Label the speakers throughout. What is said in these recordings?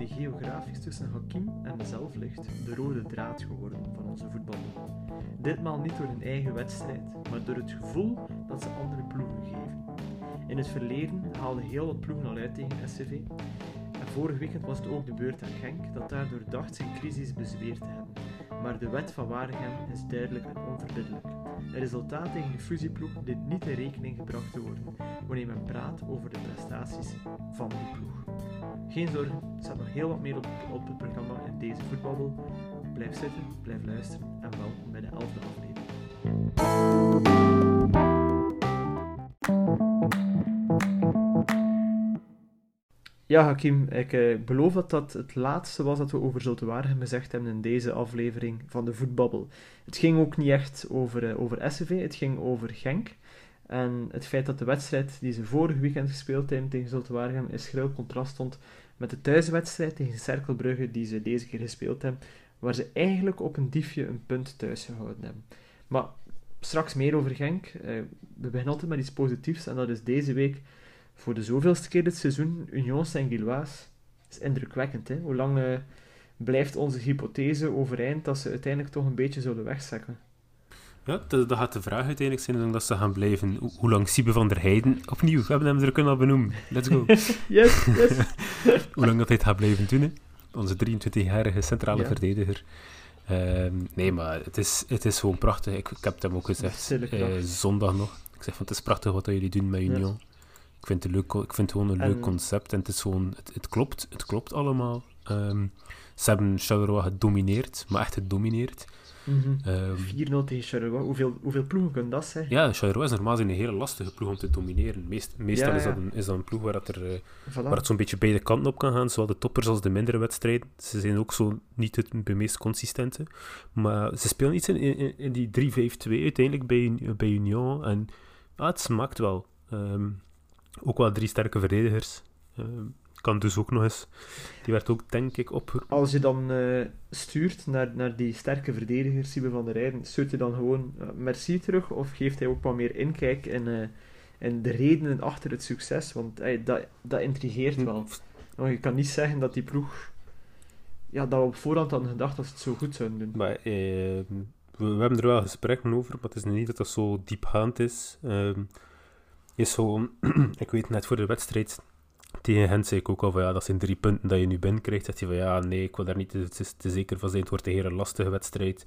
Speaker 1: die geografisch tussen Hakim en mezelf ligt, de rode draad geworden van onze voetbal. Ditmaal niet door hun eigen wedstrijd, maar door het gevoel dat ze andere ploegen geven. In het verleden haalden heel wat ploegen al uit tegen SCV. En vorig weekend was het ook de beurt aan Genk, dat daardoor dacht zijn crisis bezweerd te hebben. Maar de wet van Waregem is duidelijk en onverbiddelijk. Een resultaat tegen de fusieploeg dient niet in rekening gebracht te worden wanneer men praat over de prestaties van die ploeg. Geen zorgen, er staat nog heel wat meer op, op het programma in deze voetbabbel. Blijf zitten, blijf luisteren en welkom bij de elfde aflevering. Ja, Hakim, ik eh, beloof dat dat het laatste was dat we over Zulte Waregem gezegd hebben in deze aflevering van de Voetbabbel. Het ging ook niet echt over, eh, over SCV, het ging over Genk. En het feit dat de wedstrijd die ze vorig weekend gespeeld hebben tegen Zulte Waregem in schril contrast stond met de thuiswedstrijd tegen Cerkelbrugge die ze deze keer gespeeld hebben, waar ze eigenlijk op een diefje een punt thuis gehouden hebben. Maar straks meer over Genk. Eh, we beginnen altijd met iets positiefs en dat is deze week voor de zoveelste keer dit seizoen Union Saint-Gilloise. Dat is indrukwekkend, hè? Hoe lang eh, blijft onze hypothese overeind dat ze uiteindelijk toch een beetje zullen wegzakken?
Speaker 2: Ja, dat, dat gaat de vraag uiteindelijk zijn dat ze gaan blijven. Hoe, hoe lang Siebe van der Heijden... Opnieuw, we hebben hem er kunnen al benoemen. Let's go.
Speaker 1: yes, yes.
Speaker 2: hoe lang dat hij het gaat blijven doen, hè? Onze 23-jarige centrale
Speaker 1: Ja.
Speaker 2: verdediger. Ehm, nee, maar het is, het is gewoon prachtig. Ik, ik heb het hem ook gezegd eh, zondag nog. Ik zeg van, het is prachtig wat jullie doen met. Union. Ik vind het, leuk, ik vind het gewoon een
Speaker 1: En-
Speaker 2: leuk concept. En het is gewoon... Het, het klopt. Het klopt allemaal. Ehm, ze hebben Charleroi gedomineerd, maar echt gedomineerd.
Speaker 1: Mhm.
Speaker 2: Ehm,
Speaker 1: 4-0 tegen Charleroi. Hoeveel, hoeveel ploegen kunnen dat zijn?
Speaker 2: ja, Charleroi is normaal gezien een hele lastige ploeg om te domineren. Meest, meestal
Speaker 1: Ja,
Speaker 2: is, dat een, is dat een ploeg waar, dat er, eh,
Speaker 1: Voilà.
Speaker 2: waar het zo'n beetje beide kanten op kan gaan. Zowel de toppers als de mindere wedstrijden. Ze zijn ook zo niet het de meest consistente. Maar ze spelen iets in, in, in die 3-5-2 uiteindelijk bij, bij Union. En ja, het smaakt wel. Ehm, ook wel drie sterke verdedigers. Ehm, kan dus ook nog eens. Die werd ook, denk ik, op...
Speaker 1: Als je dan eh, stuurt naar, naar die sterke verdediger, Siebe van der Rijden, stuurt hij dan gewoon eh, merci terug? Of geeft hij ook wat meer inkijk in, eh, in de redenen achter het succes? Want dat, dat intrigeert wel. Want je kan niet zeggen dat die ploeg... Ja, dat we op voorhand hadden gedacht dat ze het zo goed zouden doen.
Speaker 2: Maar we, we hebben er wel gesprekken over, maar het is niet dat dat zo diepgaand is. Ehm, is zo, ik weet net voor de wedstrijd tegen Gent zei ik ook al van ja, dat zijn drie punten dat je nu binnenkrijgt. Zegt hij van ja, nee, ik wil daar niet te, te- te zeker van zijn. Het wordt een hele lastige wedstrijd.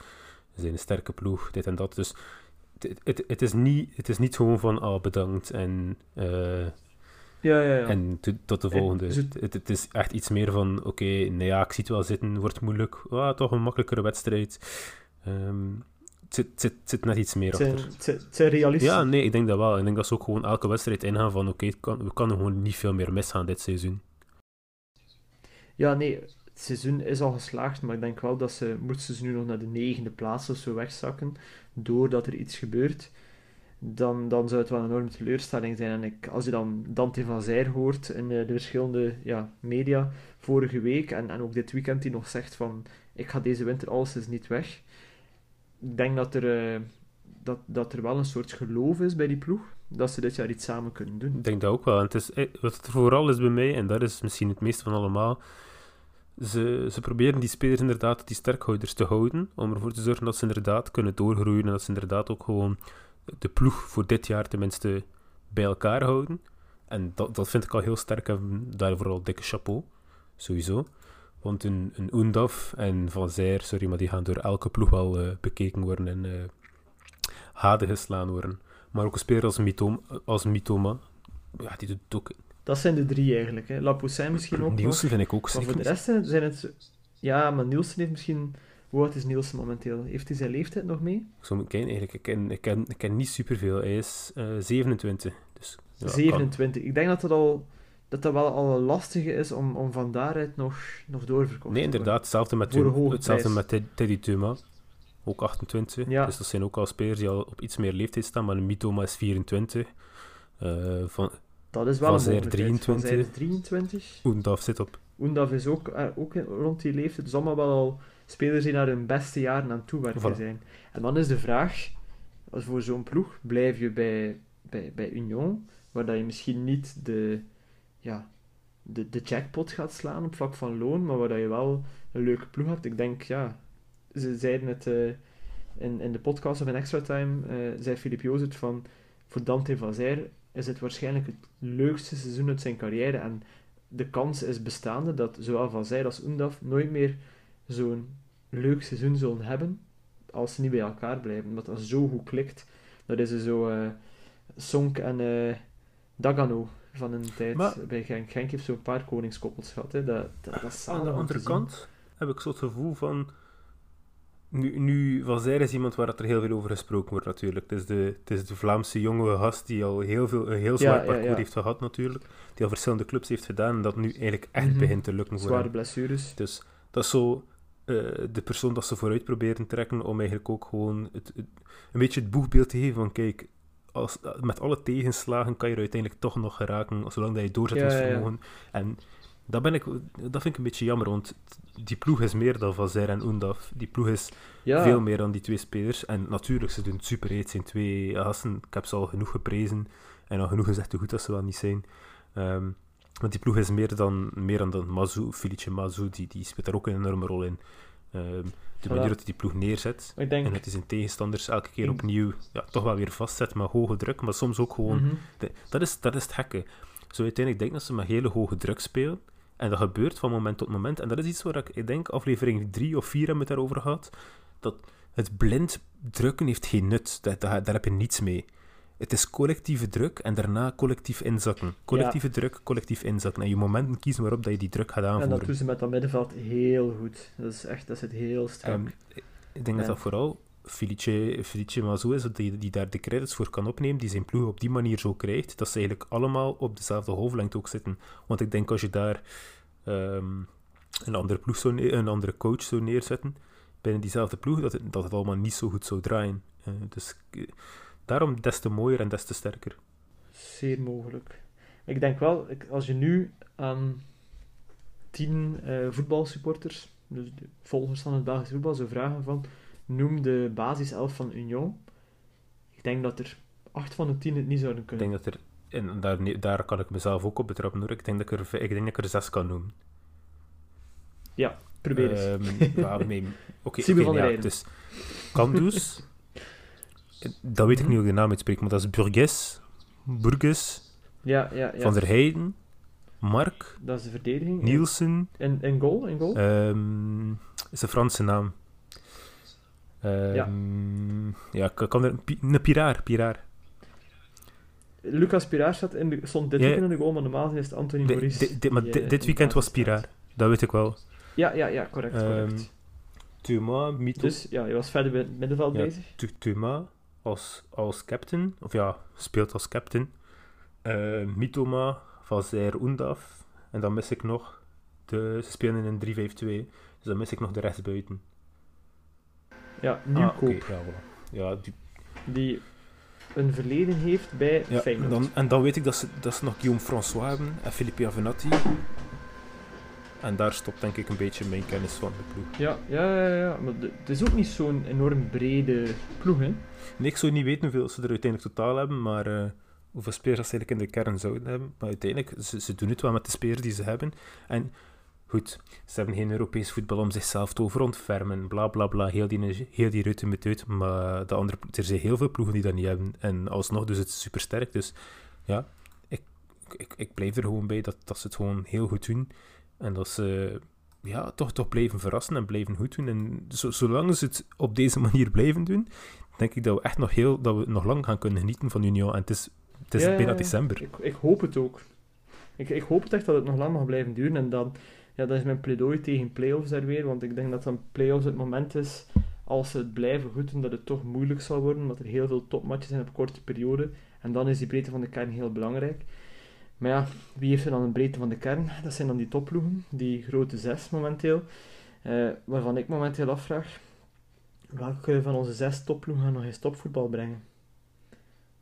Speaker 2: We zijn een sterke ploeg, dit en dat. Dus het, het, het, is, niet, het is niet gewoon van ah, bedankt en, eh,
Speaker 1: Ja, ja, ja.
Speaker 2: en to- tot de
Speaker 1: En
Speaker 2: volgende.
Speaker 1: zo-
Speaker 2: Het, het is echt iets meer van oké, nou ja, ik zie het wel zitten, wordt moeilijk. Ah, toch een makkelijkere wedstrijd. Ehm, zit, het zit, zit net iets meer
Speaker 1: zijn,
Speaker 2: achter.
Speaker 1: het, zijn, realistisch.
Speaker 2: Ja, nee, ik denk dat wel. Ik denk dat ze ook gewoon elke wedstrijd ingaan van oké, het kan, we kunnen gewoon niet veel meer misgaan dit seizoen.
Speaker 1: Ja, nee, het seizoen is al geslaagd, maar ik denk wel dat ze, moesten ze nu nog naar de negende plaats of zo wegzakken, doordat er iets gebeurt, dan, dan zou het wel een enorme teleurstelling zijn. En ik, als je dan Dante van Zijr hoort in eh, de verschillende ja, media vorige week, en, en ook dit weekend, die nog zegt van, ik ga deze winter alles niet weg. Ik denk dat er, eh, dat, dat er wel een soort geloof is bij die ploeg, dat ze dit jaar iets samen kunnen doen.
Speaker 2: Ik denk dat ook wel. En het is, eh, wat het vooral is bij mij, en dat is misschien het meeste van allemaal, ze, ze proberen die spelers inderdaad, die sterkhouders, te houden, om ervoor te zorgen dat ze inderdaad kunnen doorgroeien en dat ze inderdaad ook gewoon de ploeg voor dit jaar tenminste bij elkaar houden. En dat, dat vind ik al heel sterk en daarvoor al dikke chapeau, sowieso. Want een, een Oendaf en Van Zijr, sorry, maar die gaan door elke ploeg wel eh, bekeken worden en hade geslaan worden. Maar ook een speler als, Mitoma, als Mitoma, ja, die doet het ook.
Speaker 1: Dat zijn de drie eigenlijk. Hè. Lapoussin misschien ook nog.
Speaker 2: Nielsen vind ik ook
Speaker 1: Maar
Speaker 2: zeker
Speaker 1: voor de rest zijn het... Ja, maar Nielsen heeft misschien... Hoe oud is Nielsen momenteel? Heeft hij zijn leeftijd nog mee?
Speaker 2: Ik kijken, eigenlijk. Ik ken, ik ken, ik ken niet superveel. Hij is eh 27. Dus, ja, kan.
Speaker 1: 27. Ik denk dat dat, al, dat dat wel al een lastige is om, om van daaruit nog, nog doorverkocht
Speaker 2: Nee, inderdaad. Hetzelfde met, hetzelfde met Ted- Teddy Thuma. Ook 28.
Speaker 1: Ja.
Speaker 2: Dus dat zijn ook al spelers die al op iets meer leeftijd staan. Maar Mitoma is 24. Eh van
Speaker 1: Dat is wel
Speaker 2: Van
Speaker 1: een
Speaker 2: Zijr
Speaker 1: mogelijkheid. Van Zijr
Speaker 2: 23.
Speaker 1: is 23.
Speaker 2: Oendaf zit op.
Speaker 1: Oendaf is ook, eh, ook rond die leeftijd. Dus allemaal wel al spelers die naar hun beste jaren aan het toewerken
Speaker 2: Voilà.
Speaker 1: zijn. En dan is de vraag, als voor zo'n ploeg, blijf je bij, bij, bij Union, waar dat je misschien niet de, ja, de, de jackpot gaat slaan op vlak van loon, maar waar je wel een leuke ploeg hebt. Ik denk, ja, ze zeiden het eh, in, in de podcast of in Extra Time, uh, zei Filip Jozet van, voor Dante Vazer is het waarschijnlijk het leukste seizoen uit zijn carrière en de kans is bestaande dat zowel Vazer als Undaf nooit meer zo'n leuk seizoen zullen hebben als ze niet bij elkaar blijven. Omdat dat zo goed klikt. Dat is zo uh, Sonk en uh, Dagano van een tijd bij Genk. Genk heeft zo'n paar koningskoppels gehad. Hè. Dat, dat, dat
Speaker 2: Aan de andere kant heb ik zo het gevoel van... Nu, nu Van Zijr is iemand waar er heel veel over gesproken wordt natuurlijk. Het is de, het is de Vlaamse jonge gast die al heel veel, een heel zwaar parcours heeft gehad natuurlijk. Die al verschillende clubs heeft gedaan en dat nu eigenlijk echt mhm. begint te lukken
Speaker 1: voor Zware blessures.
Speaker 2: Dus dat is zo uh, de persoon dat ze vooruit proberen trekken om eigenlijk ook gewoon het, een beetje het boegbeeld te geven van kijk, als, met alle tegenslagen kan je er uiteindelijk toch nog geraken, zolang dat je doorzettingsvermogen... Ja, En dat, ben ik, dat vind ik een beetje jammer, want die ploeg is meer dan Van Zer en Undaf. Die ploeg is veel meer dan die twee spelers. En natuurlijk, ze doen het super. Het zijn twee gasten. Ik heb ze al genoeg geprezen en al genoeg gezegd hoe goed dat ze wel niet zijn. Um, want die ploeg is meer dan, meer dan, dan Mazou, Felice Mazou, die, die speelt daar ook een enorme rol in. Um, de manier dat hij die ploeg neerzet. Denk... En het is een tegenstanders elke keer opnieuw ja, toch wel weer vastzet met hoge druk, maar soms ook gewoon... Mhm. dat, is, dat is het gekke. Zo uiteindelijk denk ik dat ze met hele hoge druk spelen. En dat gebeurt van moment tot moment. En dat is iets waar ik, ik denk, aflevering 3 of 4 hebben we het daarover gehad. Dat het blind drukken heeft geen nut. Dat, daar heb je niets mee. Het is collectieve druk en daarna collectief inzakken. Collectieve druk, collectief inzakken. En je momenten kiezen waarop dat je die druk gaat aanvoeren.
Speaker 1: En dat doen ze met dat middenveld heel goed. Dat is echt, dat zit heel strak. Um,
Speaker 2: ik denk dat dat vooral Felice, Felice Mazou is, die, die daar de credits voor kan opnemen, die zijn ploeg op die manier zo krijgt, dat ze eigenlijk allemaal op dezelfde hoofdlengte ook zitten. Want ik denk als je daar um, een andere ploeg zou een andere coach zou neerzetten, binnen diezelfde ploeg, dat het, dat het allemaal niet zo goed zou draaien. Uh, dus Daarom des te mooier en des te sterker.
Speaker 1: Zeer mogelijk. Ik denk wel, als je nu aan tien uh, voetbalsupporters, dus de volgers van het Belgisch voetbal, zou vragen van noem de basiself van Union. Ik denk dat er acht van de tien het niet zouden kunnen.
Speaker 2: Ik denk dat er, en daar, daar kan ik mezelf ook op betrappen hoor, ik denk dat ik er, ik denk dat ik er zes kan noemen.
Speaker 1: Ja, probeer eens.
Speaker 2: Um, Oké, okay, okay, ja, dus Kandus, dat weet ik niet hoe ik de naam uitspreek, maar dat is Burgess. Burgess.
Speaker 1: Ja, ja, ja.
Speaker 2: Van der Heijden. Mark.
Speaker 1: Dat is de verdediging.
Speaker 2: Nielsen.
Speaker 1: En, en goal? En goal?
Speaker 2: Um, is een Franse naam. Um, ja. Ja, kan er... Een Piraar, Piraar.
Speaker 1: Lucas Piraar staat in de, stond dit weekend in de goal, maar normaal is het Anthony Maurice.
Speaker 2: maar dit weekend was Piraar. Dat weet ik wel.
Speaker 1: Ja, ja, ja, correct, correct. Um,
Speaker 2: Mito...
Speaker 1: Dus ja, je was verder bij het middenveld ja, bezig.
Speaker 2: Thomas, als, als captain, of ja, speelt als captain. Uh, Mitoma, Vazer, Undaf. En dan mis ik nog, de, ze spelen in een 3-5-2, dus dan mis ik nog de rechtsbuiten.
Speaker 1: Ja, Nieuwkoop. Ah,
Speaker 2: ja, ja die...
Speaker 1: die een verleden heeft bij ja, Feyenoord.
Speaker 2: Dan, en dan weet ik dat ze, dat ze nog Guillaume François hebben en Philippe Avenatti. En daar stopt denk ik een beetje mijn kennis van de ploeg.
Speaker 1: Ja, ja, ja, ja. maar het is ook niet zo'n enorm brede ploeg, hè?
Speaker 2: Nee, ik zou niet weten hoeveel ze er uiteindelijk totaal hebben, maar uh, hoeveel spelers ze eigenlijk in de kern zouden hebben. Maar uiteindelijk, ze, ze doen het wel met de spelers die ze hebben. En goed, ze hebben geen Europees voetbal om zichzelf te overontfermen, bla bla bla, heel die, heel die rutte met uit. Maar de andere, er zijn heel veel ploegen die dat niet hebben. En alsnog dus het super sterk. Dus ja, ik, ik, ik blijf er gewoon bij dat, dat ze het gewoon heel goed doen. En dat ze ja, toch, toch blijven verrassen en blijven goed doen. En zolang ze het op deze manier blijven doen, denk ik dat we echt nog, heel, dat we nog lang gaan kunnen genieten van Union. En het is, het is bijna december.
Speaker 1: Ik, ik, hoop het ook. Ik, ik hoop het echt dat het nog lang mag blijven duren. En dan, ja, dat is mijn pleidooi tegen play-offs er weer. Want ik denk dat dan play-offs het moment is, als ze het blijven goed doen, dat het toch moeilijk zal worden. Omdat er heel veel topmatches zijn op korte periode. En dan is die breedte van de kern heel belangrijk. Maar ja, wie heeft er dan een breedte van de kern? Dat zijn dan die topploegen, die grote zes momenteel. Uh, waarvan ik momenteel afvraag, welke van onze zes topploegen gaan nog eens topvoetbal brengen?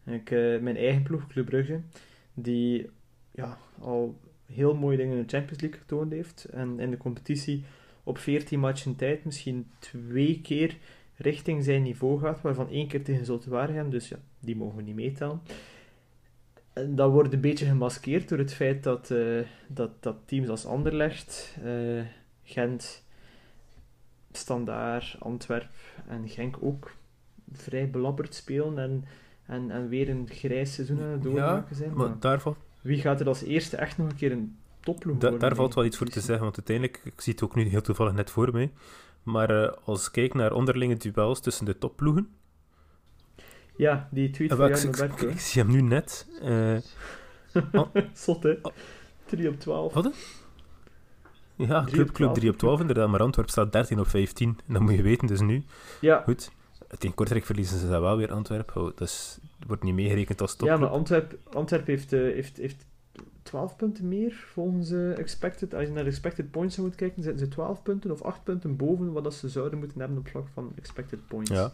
Speaker 1: Ik, uh, mijn eigen ploeg, Club Brugge, die ja, al heel mooie dingen in de Champions League getoond heeft. En in de competitie op 14 matchen tijd misschien twee keer richting zijn niveau gaat, waarvan één keer tegen Zulte Waregem, dus ja, die mogen we niet meetellen. En dat wordt een beetje gemaskeerd door het feit dat, eh, dat, dat teams als Anderlecht, uh, Gent, Standaard, Antwerp en Genk ook vrij belabberd spelen en, en, en weer een grijs seizoen aan het doormaken zijn.
Speaker 2: Maar, maar
Speaker 1: Wie gaat er als eerste echt nog een keer een topploeg
Speaker 2: da, Daar valt wel iets voor te zeggen, want uiteindelijk, ik zie het ook nu heel toevallig net voor mij, maar uh, als ik kijk naar onderlinge duels tussen de topploegen,
Speaker 1: ja, die tweet
Speaker 2: van Jan ik, ik, zie hem nu net. Uh,
Speaker 1: Zot, hè? 3 op 12.
Speaker 2: Wat? Ja, Club, Club 3 op 12 inderdaad, maar Antwerp staat 13 op 15. En dat moet je weten, dus nu.
Speaker 1: Ja.
Speaker 2: Goed. Tegen Kortrijk verliezen ze dat wel weer, Antwerp. Oh, dat wordt niet meegerekend als top.
Speaker 1: Ja, maar Antwerp, Antwerp heeft, uh, heeft, heeft 12 punten meer volgens uh, expected. Als je naar expected points zou moeten kijken, zitten ze 12 punten of 8 punten boven wat ze zouden moeten hebben op vlak van expected points.
Speaker 2: Ja.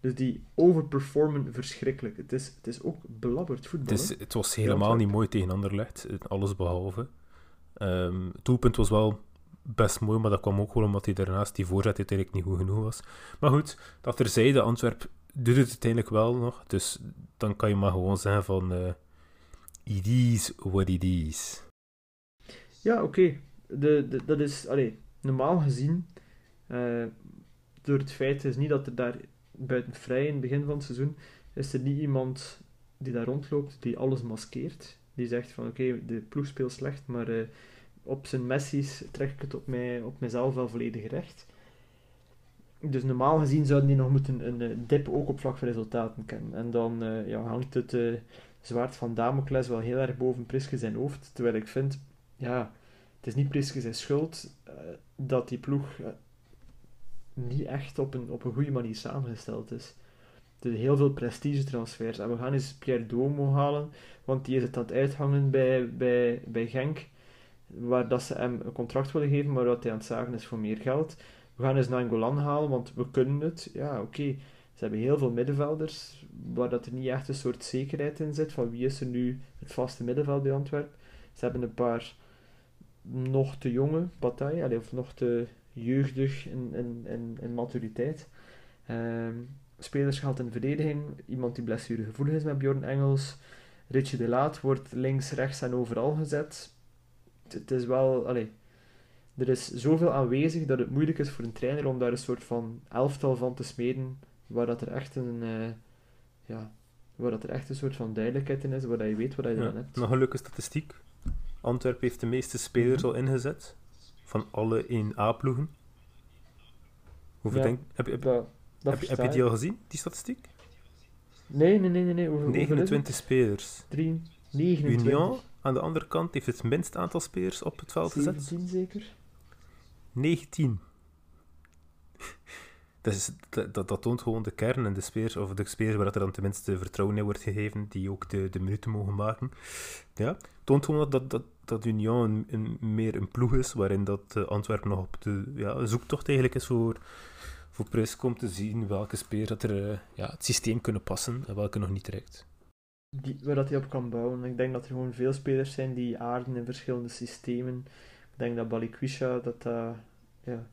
Speaker 1: Dus die overperformen verschrikkelijk. Het is, het is ook belabberd voetbal.
Speaker 2: Het, is, het was helemaal niet mooi tegen Anderlecht, alles behalve. Um, het doelpunt was wel best mooi, maar dat kwam ook gewoon omdat hij daarnaast die voorzet uiteindelijk niet goed genoeg was. Maar goed, dat terzijde, Antwerp doet het uiteindelijk wel nog. Dus dan kan je maar gewoon zeggen van... Uh, it is what it is.
Speaker 1: Ja, oké. Okay. Dat is... Allee, normaal gezien... Uh, door het feit is niet dat er daar buiten vrij in het begin van het seizoen, is er niet iemand die daar rondloopt die alles maskeert. Die zegt van oké, de ploeg speelt slecht, maar uh, op zijn messies trek ik het op, mij, op mijzelf wel volledig recht. Dus normaal gezien zouden die nog moeten een, een dip ook op vlak van resultaten kennen. En dan uh, ja, hangt het uh, zwaard van Damocles wel heel erg boven Priske zijn hoofd. Terwijl ik vind, ja, het is niet Priske zijn schuld dat die ploeg niet echt op een, op een goede manier samengesteld is. Er zijn heel veel prestige-transfers. En we gaan eens Pierre Domo halen, want die is het aan het uithangen bij, bij, bij Genk, waar dat ze hem een contract willen geven, maar wat hij aan het zagen is voor meer geld. We gaan eens Nangolan halen, want we kunnen het. Ja, oké. Ze hebben heel veel middenvelders, waar dat er niet echt een soort zekerheid in zit, van wie is er nu het vaste middenveld bij Antwerpen. Ze hebben een paar nog te jonge partijen, of nog te jeugdig in, in, in, in maturiteit. Um, spelers gehaald in de verdediging, iemand die blessuregevoelig is met Bjorn Engels. Richie de Laat wordt links, rechts en overal gezet. Het is wel, allez, er is zoveel aanwezig dat het moeilijk is voor een trainer om daar een soort van elftal van te smeden, waar dat er echt een, uh, ja, waar dat er echt een soort van duidelijkheid in is, waar dat je weet wat je ja, hebt.
Speaker 2: Nog een leuke statistiek. Antwerpen heeft de meeste spelers mhm. al ingezet van alle 1A-ploegen. Hoeveel denk... Heb, heb, dat, heb, heb, je die al gezien, die statistiek?
Speaker 1: Nee, nee, nee. nee, nee. Hoeveel,
Speaker 2: 29 spelers.
Speaker 1: 3, 29.
Speaker 2: Union, aan de andere kant, heeft het minst aantal spelers op het veld gezet.
Speaker 1: 17 zeker?
Speaker 2: 19. dat, is, dat, dat, toont gewoon de kern en de spelers, of de spelers waar er dan tenminste vertrouwen in wordt gegeven, die ook de, de minuten mogen maken. Ja, toont gewoon dat, dat, dat Union een, meer een ploeg is, waarin dat uh, Antwerpen nog op de ja, zoektocht eigenlijk is voor, voor Pres om te zien welke spelers dat er uh, ja, het systeem kunnen passen en welke nog niet direct.
Speaker 1: Die, waar dat hij op kan bouwen. Ik denk dat er gewoon veel spelers zijn die aarden in verschillende systemen. Ik denk dat Balikwisha, dat dat... ja,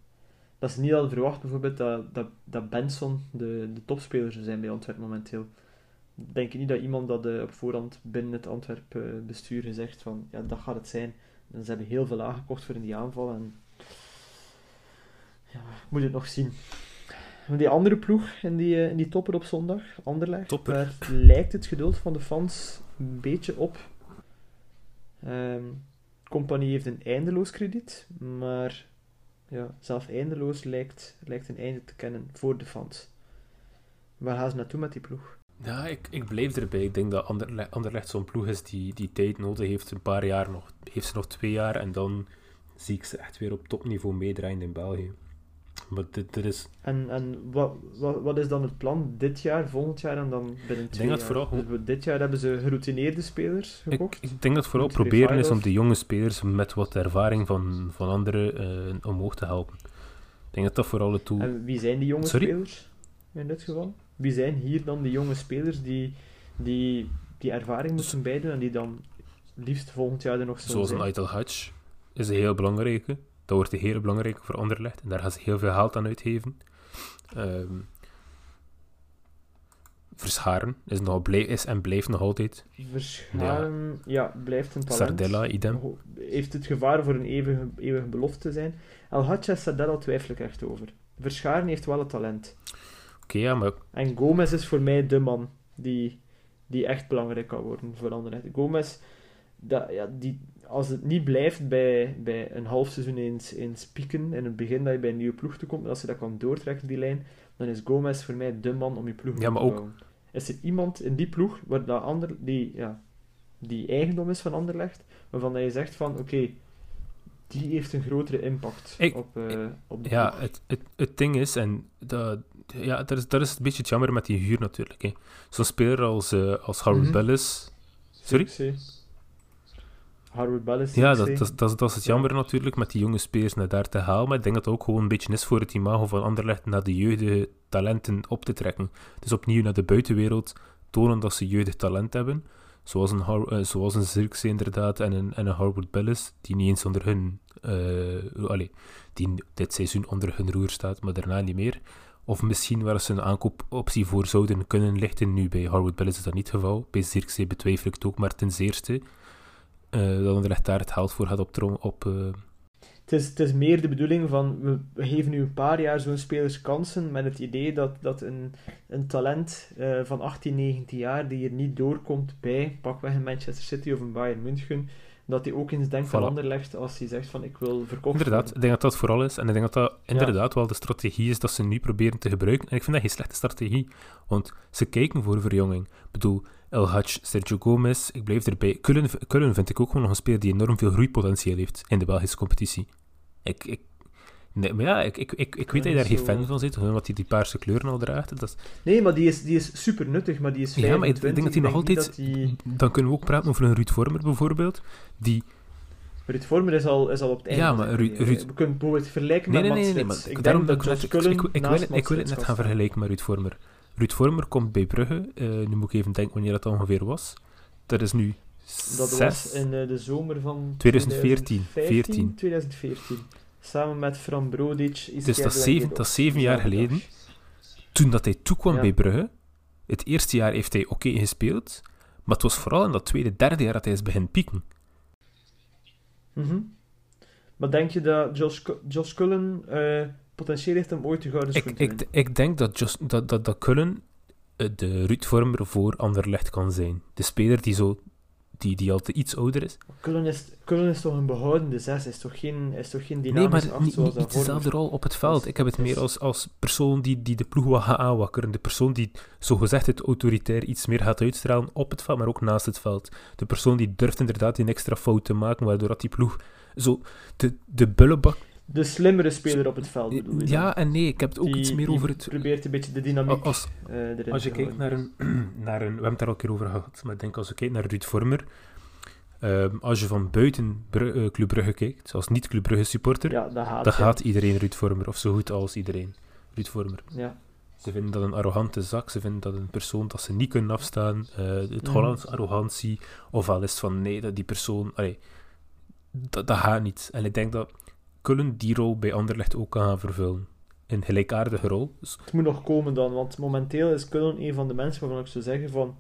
Speaker 1: dat ze niet hadden verwacht bijvoorbeeld dat, dat, dat Benson de, de topspeler zou zijn bij Antwerpen momenteel denk je niet dat iemand dat uh, op voorhand binnen het Antwerp uh, bestuur gezegd van ja, dat gaat het zijn. En ze hebben heel veel aangekocht voor in die aanval en ja, moet het nog zien. Die andere ploeg in die, uh, in die topper op zondag, Anderlecht,
Speaker 2: topper.
Speaker 1: daar lijkt het geduld van de fans een beetje op. Um, Compagnie heeft een eindeloos krediet, maar ja, zelf eindeloos lijkt, lijkt een einde te kennen voor de fans. Waar gaan ze naartoe met die ploeg?
Speaker 2: Ja, ik, ik blijf erbij. Ik denk dat Anderlecht, Anderlecht zo'n ploeg is die, die tijd nodig heeft. Een paar jaar nog. Heeft ze nog twee jaar en dan zie ik ze echt weer op topniveau meedraaien in België. Maar dit, is...
Speaker 1: En, en wat, wat, wat is dan het plan dit jaar, volgend jaar en dan binnen twee
Speaker 2: denk jaar? Dat vooral...
Speaker 1: Dus dit jaar hebben ze geroutineerde spelers gekocht.
Speaker 2: Ik, ik denk dat vooral proberen is om de jonge spelers met wat ervaring van, van anderen uh, omhoog te helpen. Ik denk dat dat vooral het doel...
Speaker 1: En wie zijn die jonge spelers in dit geval? wie zijn hier dan de jonge spelers die die, die ervaring moeten bijdoen en die dan liefst volgend jaar er nog zo
Speaker 2: Zoals
Speaker 1: zijn?
Speaker 2: een Eitel Hutch is een heel belangrijke. Dat wordt heel belangrijke voor Anderlecht. En daar gaan ze heel veel geld aan uitgeven. Um, Verscharen is, nog, blij, is en blijft nog altijd.
Speaker 1: Verscharen, ja, blijft een talent.
Speaker 2: Sardella, idem.
Speaker 1: Heeft het gevaar voor een eeuwige, eeuwige belofte te zijn. El Hadja Sardella twijfel ik echt over. Verscharen heeft wel het talent.
Speaker 2: Oké, ja, maar...
Speaker 1: En Gomez is voor mij de man die, die echt belangrijk kan worden voor Anderlecht. Gomez, dat, ja, die, als het niet blijft bij, bij een half seizoen eens, eens pieken, in het begin dat je bij een nieuwe ploeg te komt, als je dat kan doortrekken, die lijn, dan is Gomez voor mij de man om je ploeg
Speaker 2: ja, maar
Speaker 1: te
Speaker 2: ook...
Speaker 1: bouwen. Is er iemand in die ploeg waar dat ander, die, ja, die eigendom is van Anderlecht, waarvan je zegt van, oké, die heeft een grotere impact
Speaker 2: Ik-
Speaker 1: op, eh, op de
Speaker 2: Ja,
Speaker 1: ploeg.
Speaker 2: het, het, het ding is, en dat, ja, dat, is, dat is een beetje het jammer met die huur natuurlijk. hè. Zo'n speler als, eh, als Harold
Speaker 1: Mhm.
Speaker 2: Bellis... Sorry? Ja, dat, dat, dat, is- dat is het jammer natuurlijk, met die jonge spelers naar daar te halen. Maar ik denk dat het ook gewoon een beetje is voor het imago van Anderlecht naar de jeugdige talenten op te trekken. Dus opnieuw naar de buitenwereld tonen dat ze jeugdig talent hebben. Zoals een, Har- eh, zoals een Zirkzee inderdaad en een, en een Harwood Bellis, die niet eens onder hun... allee, die dit seizoen onder hun roer staat, maar daarna niet meer. Of misschien waar ze een aankoopoptie voor zouden kunnen lichten. Nu bij Harwood Bellis is dat niet het geval. Bij Zirkzee betwijfel ik het ook, maar ten zeerste eh dat daar het geld voor gaat optrom op... eh,
Speaker 1: Het is, het is meer de bedoeling van, we, we geven nu een paar jaar zo'n spelers kansen met het idee dat, dat een, een talent eh, van 18, 19 jaar die er niet doorkomt bij pakweg een Manchester City of een Bayern München, dat hij ook eens denkt aan
Speaker 2: Voilà.
Speaker 1: Anderlecht als hij zegt van ik wil verkocht
Speaker 2: Inderdaad, ik denk dat dat vooral is. En ik denk dat dat inderdaad wel de strategie is dat ze nu proberen te gebruiken. En ik vind dat geen slechte strategie, want ze kijken voor verjonging. Ik bedoel, El Hadj, Sergio Gomez, ik blijf erbij. Kullen, Kullen vind ik ook gewoon nog een speler die enorm veel groeipotentieel heeft in de Belgische competitie. Ik, ik, nee, maar ja, ik, ik, ik, ik weet dat je daar geen fan van zit, omdat hij die paarse kleuren al draagt. Dat is,
Speaker 1: Nee, maar die is, die is super nuttig, maar die is
Speaker 2: ja, maar ik
Speaker 1: 25.
Speaker 2: denk dat hij nog altijd...
Speaker 1: die-
Speaker 2: Dan kunnen we ook praten over een Ruud Vormer bijvoorbeeld, die
Speaker 1: Ruud Vormer is al, is al op het einde.
Speaker 2: Ja, maar Ruud-. Ruud-
Speaker 1: We kunnen bijvoorbeeld vergelijken
Speaker 2: Nee,
Speaker 1: met
Speaker 2: nee, nee, nee, maar
Speaker 1: Wits.
Speaker 2: ik- daarom dat ik, ik, wil, het- ik wil het net gaan vergelijken met Ruud Vormer. Ruud Vormer komt bij Brugge, eh, nu moet ik even denken wanneer dat ongeveer was. Dat is nu
Speaker 1: Dat
Speaker 2: zes...
Speaker 1: was in eh, de zomer van
Speaker 2: 2014,
Speaker 1: 2015,
Speaker 2: 14.
Speaker 1: 2014. Samen met Fran Brodic.
Speaker 2: Dus dat is zeven, dat is zeven jaar geleden. Toen dat hij toekwam
Speaker 1: Ja.
Speaker 2: bij Brugge, het eerste jaar heeft hij oké gespeeld, maar het was vooral in dat tweede, derde jaar dat hij is begin pieken.
Speaker 1: Mhm. Maar denk je dat Josh, Josh Cullen eh, potentieel heeft om ooit de gouden
Speaker 2: Ik,
Speaker 1: schoen te
Speaker 2: ik,
Speaker 1: winnen?
Speaker 2: ik denk dat, Just, dat, dat, dat Cullen eh, de Ruud Vormer voor Anderlecht kan zijn. De speler die, zo, die, die al te iets ouder is.
Speaker 1: Cullen is, Cullen is toch een behoudende zes, is toch geen, is toch geen
Speaker 2: Nee,
Speaker 1: dynamisch
Speaker 2: maar niet, niet dezelfde
Speaker 1: Vormer.
Speaker 2: rol op het veld. Ik heb het
Speaker 1: is-
Speaker 2: meer als, als persoon die, die de ploeg wat gaat aanwakkeren. De persoon die zogezegd het autoritair iets meer gaat uitstralen op het veld, maar ook naast het veld. De persoon die durft inderdaad een extra fout te maken, waardoor dat die ploeg zo de, de bullebak...
Speaker 1: De slimmere speler op het veld bedoel je dan?
Speaker 2: Ja en nee, ik heb het ook
Speaker 1: Die-
Speaker 2: iets meer over het...
Speaker 1: probeert een beetje de dynamiek
Speaker 2: Als,
Speaker 1: eh, erin
Speaker 2: Als je
Speaker 1: te
Speaker 2: kijkt naar een, naar een... We hebben het daar al een keer over gehad, maar ik denk als je kijkt naar Ruud Vormer... ehm, als je van buiten Bru- eh, Club Brugge kijkt, als niet-Club Brugge supporter,
Speaker 1: Ja, dat haat
Speaker 2: dan gaat iedereen Ruud Vormer, of zo goed als iedereen. Ruud Vormer.
Speaker 1: Ja.
Speaker 2: Ze vinden dat een arrogante zak, ze vinden dat een persoon dat ze niet kunnen afstaan. eh het
Speaker 1: Mhm.
Speaker 2: Hollandse arrogantie, ofwel is het van nee, dat die persoon... Allee, dat, dat gaat niet. En ik denk dat Cullen die rol bij Anderlecht ook kan gaan vervullen. Een gelijkaardige rol. Dus
Speaker 1: Het moet nog komen dan, want momenteel is Cullen een van de mensen waarvan ik zou zeggen van...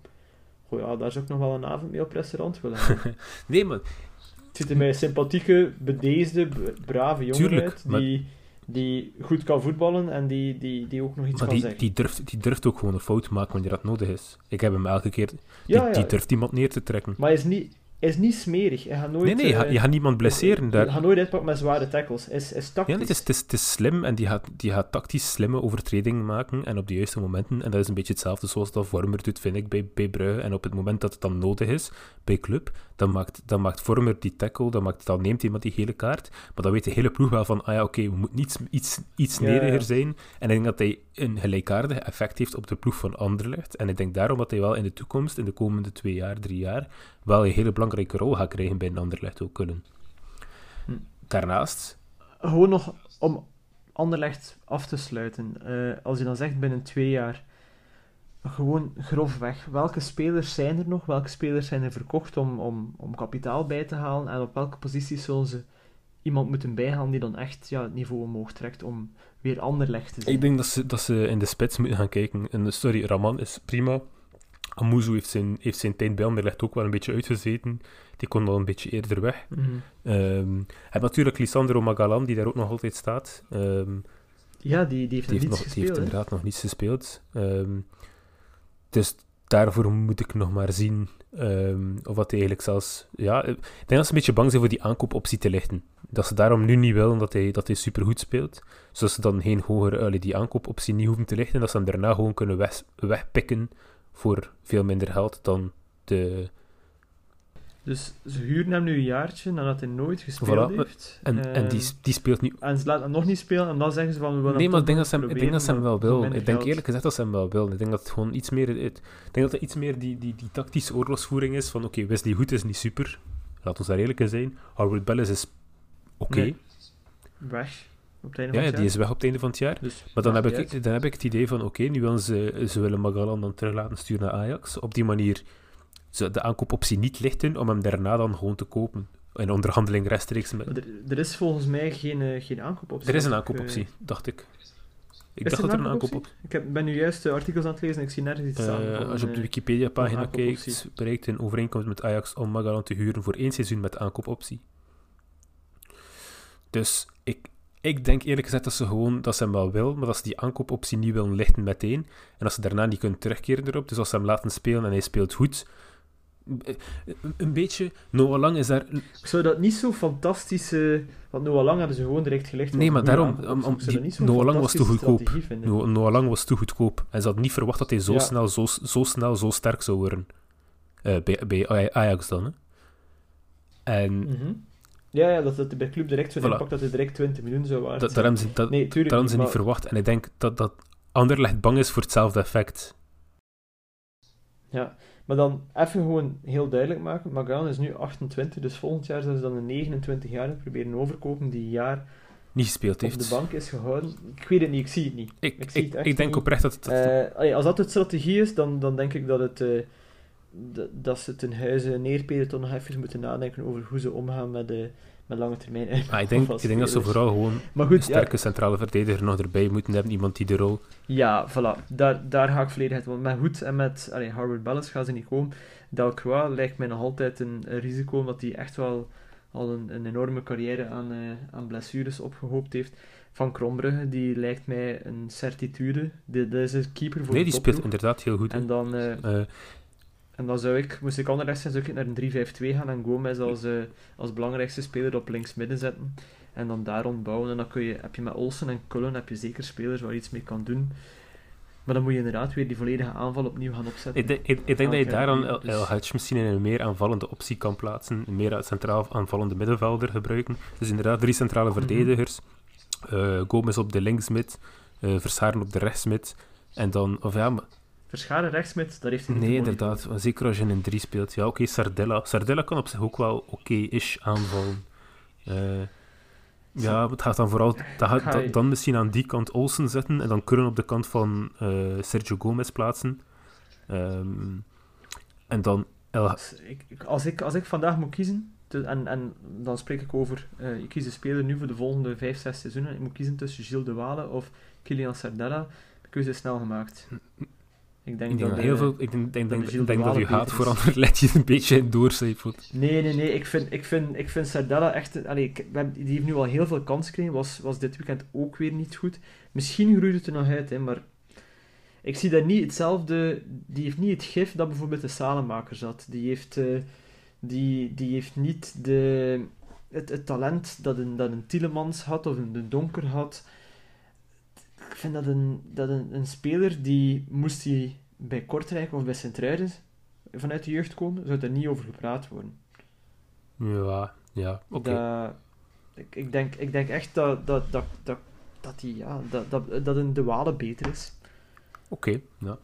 Speaker 1: Goh ja, daar zou ik nog wel een avond mee op restaurant willen
Speaker 2: nee, maar
Speaker 1: Het ziet er mij een sympathieke, bedeesde, brave jongen
Speaker 2: Tuurlijk,
Speaker 1: uit,
Speaker 2: maar-
Speaker 1: die, die goed kan voetballen en die, die, die ook nog iets
Speaker 2: Maar
Speaker 1: kan
Speaker 2: die,
Speaker 1: zeggen.
Speaker 2: die, durft, die durft ook gewoon een fout maken wanneer dat nodig is. Ik heb hem elke keer... Die,
Speaker 1: ja, ja,
Speaker 2: die durft iemand neer te trekken.
Speaker 1: maar hij is niet, is niet smerig. Hij gaat nooit...
Speaker 2: Nee, nee, je,
Speaker 1: eh,
Speaker 2: gaat- je gaat niemand blesseren
Speaker 1: Hij
Speaker 2: daar.
Speaker 1: gaat nooit uitpakken met zware tackles. Hij is, is
Speaker 2: Ja,
Speaker 1: tactisch.
Speaker 2: nee, het, is, het, is, het is slim en die gaat, die gaat tactisch slimme overtredingen maken en op de juiste momenten. En dat is een beetje hetzelfde zoals dat Vormer doet, vind ik, bij, bij Brugge. En op het moment dat het dan nodig is, bij Club, dan maakt, dan maakt Vormer die tackle, dan, maakt, dan neemt iemand die gele kaart. Maar dan weet de hele ploeg wel van, ah ja, oké, we moeten iets, iets, iets
Speaker 1: Ja,
Speaker 2: nederiger
Speaker 1: ja.
Speaker 2: zijn. En ik denk dat hij een gelijkaardig effect heeft op de ploeg van Anderlecht. En ik denk daarom dat hij wel in de toekomst, in de komende twee jaar, drie jaar, wel een hele belangrijke rol gaat krijgen bij een Anderlecht ook kunnen.
Speaker 1: Hm.
Speaker 2: Daarnaast,
Speaker 1: Gewoon nog om Anderlecht af te sluiten. Eh, als je dan zegt binnen twee jaar, gewoon grofweg, welke spelers zijn er nog? Welke spelers zijn er verkocht om, om, om kapitaal bij te halen? En op welke posities zullen ze iemand moeten bijhalen die dan echt ja, het niveau omhoog trekt om weer Anderlecht te zijn.
Speaker 2: Ik denk dat ze, dat ze in de spits moeten gaan kijken. En, sorry, Raman is prima. Amuzu heeft zijn, heeft zijn tijd bij Anderlecht ook wel een beetje uitgezeten. Die kon al een beetje eerder weg.
Speaker 1: Mhm.
Speaker 2: Ehm, en natuurlijk Lisandro Magalan, die daar ook nog altijd staat. Ehm,
Speaker 1: ja, die, die heeft,
Speaker 2: die heeft, nog,
Speaker 1: gespeeld.
Speaker 2: die heeft inderdaad nog niets gespeeld. Ehm, dus daarvoor moet ik nog maar zien ehm, of wat hij eigenlijk zelfs... Ja, ik denk dat ze een beetje bang zijn voor die aankoopoptie te lichten. Dat ze daarom nu niet willen dat hij, dat hij supergoed speelt. Zodat ze dan geen hogere, allee, die aankoopoptie niet hoeven te lichten. Dat ze hem daarna gewoon kunnen weg, wegpikken voor veel minder geld dan de...
Speaker 1: Dus ze huren hem nu een jaartje nadat hij nooit gespeeld
Speaker 2: Voilà.
Speaker 1: heeft.
Speaker 2: En, en die,
Speaker 1: Ehm,
Speaker 2: die speelt niet...
Speaker 1: en ze laten hem nog niet spelen en dan zeggen ze van we willen
Speaker 2: Nee, maar ik denk dat ze hem, ik denk dat ze hem wel wil. Ik denk eerlijk gezegd dat ze hem wel wil. Ik denk dat het gewoon iets meer, het, ik denk dat het iets meer die, die, die tactische oorlogsvoering is van oké, Wesley Hoed is niet super. Laat ons daar eerlijk in zijn. Howard Bellis is oké.
Speaker 1: Nee. geld. Weg. Op het einde
Speaker 2: Ja,
Speaker 1: van
Speaker 2: ja,
Speaker 1: het
Speaker 2: die is weg op het einde van het jaar.
Speaker 1: Dus,
Speaker 2: Maar dan heb, ik, dan heb ik het idee van oké, nu willen ze, ze willen Magalan dan terug laten sturen naar Ajax. Op die manier de aankoopoptie niet lichten om hem daarna dan gewoon te kopen. In onderhandeling rechtstreeks met...
Speaker 1: Er, er is volgens mij geen, eh, geen aankoopoptie.
Speaker 2: Er is een aankoopoptie,
Speaker 1: eh,
Speaker 2: dacht ik. Ik
Speaker 1: is
Speaker 2: dacht dat er een
Speaker 1: aankoopoptie? Ik heb, ben nu juist de artikels aan het lezen en ik zie nergens iets staan.
Speaker 2: Eh,
Speaker 1: van,
Speaker 2: als je op de Wikipedia-pagina kijkt, bereikt een overeenkomst met Ajax om Magalan te huren voor één seizoen met aankoopoptie. Dus ik, ik denk eerlijk gezegd dat ze gewoon dat ze hem wel wil, maar dat ze die aankoopoptie niet willen lichten meteen. En dat ze daarna niet kunnen terugkeren erop. Dus als ze hem laten spelen en hij speelt goed. Een beetje, Noah Lang is daar.
Speaker 1: Ik zou dat niet zo fantastisch... eh, want Noah Lang hadden ze gewoon direct gelegd.
Speaker 2: Nee, maar daarom, om- die-
Speaker 1: niet
Speaker 2: Noah Lang was te
Speaker 1: fantastische
Speaker 2: goedkoop. Noah, Noah Lang was te goedkoop. En ze hadden niet verwacht dat hij zo,
Speaker 1: Ja.
Speaker 2: snel, zo, zo snel zo sterk zou worden. Eh, bij, bij Ajax dan. Hè. En
Speaker 1: Mhm. Ja, ja, dat het bij club direct zo'n
Speaker 2: Voilà.
Speaker 1: impact dat hij direct 20 miljoen zou waard zijn.
Speaker 2: daar hebben ze, dat,
Speaker 1: Nee, tuurlijk
Speaker 2: hadden ze
Speaker 1: niet,
Speaker 2: verwacht. En ik denk dat, dat Anderlecht bang is voor hetzelfde effect.
Speaker 1: Ja, maar dan even gewoon heel duidelijk maken. Magaan is nu 28, dus volgend jaar zullen ze dan een 29 jaar proberen overkopen die een jaar
Speaker 2: Niet gespeeld
Speaker 1: op
Speaker 2: heeft.
Speaker 1: de bank is gehouden. Ik weet het niet, ik zie het niet.
Speaker 2: Ik,
Speaker 1: Ik zie
Speaker 2: ik,
Speaker 1: het echt
Speaker 2: ik denk
Speaker 1: niet.
Speaker 2: oprecht dat het...
Speaker 1: Eh, als dat de strategie is, dan, dan denk ik dat, het, eh, dat, ze ten huize neerpelen toch nog even moeten nadenken over hoe ze omgaan met, de met lange termijn
Speaker 2: maar ik denk, ik denk dat ze vooral gewoon
Speaker 1: Maar
Speaker 2: een
Speaker 1: goed, ja,
Speaker 2: sterke centrale verdediger nog erbij moeten hebben. Iemand die de rol...
Speaker 1: Ja, voilà. Daar, daar ga ik volledig uit. Want met Hoed en met allee, Howard Ballas gaan ze niet komen. Delcroix lijkt mij nog altijd een, een risico, omdat hij echt wel al een, een enorme carrière aan, eh, aan blessures opgehoopt heeft. Van Krombrugge, die lijkt mij een certitude. Dit is een keeper voor
Speaker 2: Nee, die speelt inderdaad heel goed.
Speaker 1: En dan, eh,
Speaker 2: Eh,
Speaker 1: en dan zou ik, moest ik anderlecht zijn, zou ik naar een 3-5-2 gaan en Gomez als, eh, als belangrijkste speler op links midden zetten. En dan daar rondbouwen. En dan kun je, heb je met Olsen en Cullen heb je zeker spelers waar je iets mee kan doen. Maar dan moet je inderdaad weer die volledige aanval opnieuw gaan opzetten.
Speaker 2: ik, denk- ik, ik denk dat je daar dan El, El Hadj misschien in een meer aanvallende optie kan plaatsen. Een meer centraal aanvallende middenvelder gebruiken. Dus inderdaad drie centrale
Speaker 1: Mhm.
Speaker 2: verdedigers. eh Gomez op de linksmid. eh Versaren op de rechtsmid. En dan... Of ja,
Speaker 1: Verscharen rechtsmid, daar heeft hij niet
Speaker 2: Nee, inderdaad. Zeker als je in een 3 speelt. Ja, oké, Sardella. Sardella kan op zich ook wel oké-ish aanvallen. Eh, ja, het gaat dan vooral... Dat gaat, dan misschien aan die kant Olsen zetten en dan kunnen op de kant van eh, Sergio Gomez plaatsen. Ehm, en dan... El,
Speaker 1: Als ik, als, ik, vandaag moet kiezen, en, en dan spreek ik over, eh, ik kies de speler nu voor de volgende 5, 6 seizoenen, ik moet kiezen tussen Gilles de Wale of Kilian Sardella, de keuze is snel gemaakt. Ik denk
Speaker 2: ik denk
Speaker 1: dat,
Speaker 2: heel veel... Ik denk, denk,
Speaker 1: dat
Speaker 2: denk,
Speaker 1: Gilles
Speaker 2: denk
Speaker 1: de
Speaker 2: dat je haat voor. Anderlecht je een beetje in.
Speaker 1: Nee, nee, nee. Ik vind, ik vind, ik vind Sardella echt... Allee, ik- die heeft nu al heel veel kans gekregen. Was, was dit weekend ook weer niet goed. Misschien groeit het er nog uit, hè, maar... Ik zie dat niet hetzelfde... Die heeft niet het gif dat bijvoorbeeld de Salemaker zat. Die heeft, eh, die, die heeft niet de, het, het talent dat een, dat een Tielemans had of een de Donker had. Ik vind dat een, dat een, een speler die... Moest hij bij Kortrijk of bij Sint-Truiden vanuit de jeugd komen, zou er niet over gepraat worden.
Speaker 2: Ja, ja, oké.
Speaker 1: Ik, ik, denk, ik denk echt dat, dat, dat, dat, dat, die, ja, dat, dat, dat een de Wale beter is.
Speaker 2: Oké, ja.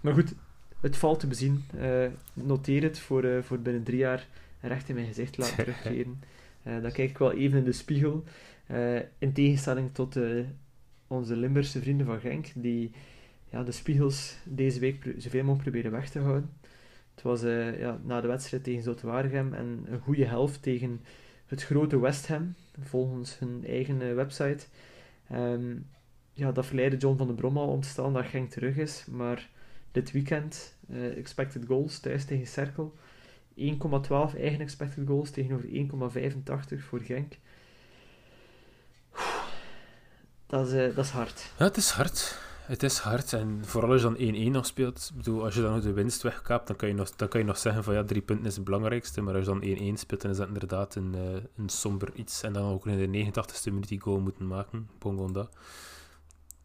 Speaker 1: Maar goed, het valt te bezien. Eh, noteer het voor, eh, voor binnen drie jaar recht in mijn gezicht laten terugkeren. Eh, dan kijk ik wel even in de spiegel. In tegenstelling tot eh, onze Limburgse vrienden van Genk, die ja, de spiegels deze week zoveel mogelijk proberen weg te houden. Het was eh, ja, na de wedstrijd tegen Zoutwaregem en een goede helft tegen het grote West Ham, volgens hun eigen website. Ehm, ja, dat verleidde John van den Brom al om te stellen dat Genk terug is. Maar dit weekend, expected goals thuis tegen Cerkel. 1,12 eigen expected goals tegenover 1,85 voor Genk. Dat is, uh, dat is hard.
Speaker 2: Ja, het is hard. Het is hard. En vooral als je dan 1-1 nog speelt. Ik bedoel, als je dan nog de winst wegkaapt, dan kan, je nog, dan kan je nog zeggen van ja, drie punten is het belangrijkste. Maar als je dan 1-1 speelt, dan is dat inderdaad een, uh, een somber iets. En dan ook in de 89ste minuut die goal moeten maken. Bongonda.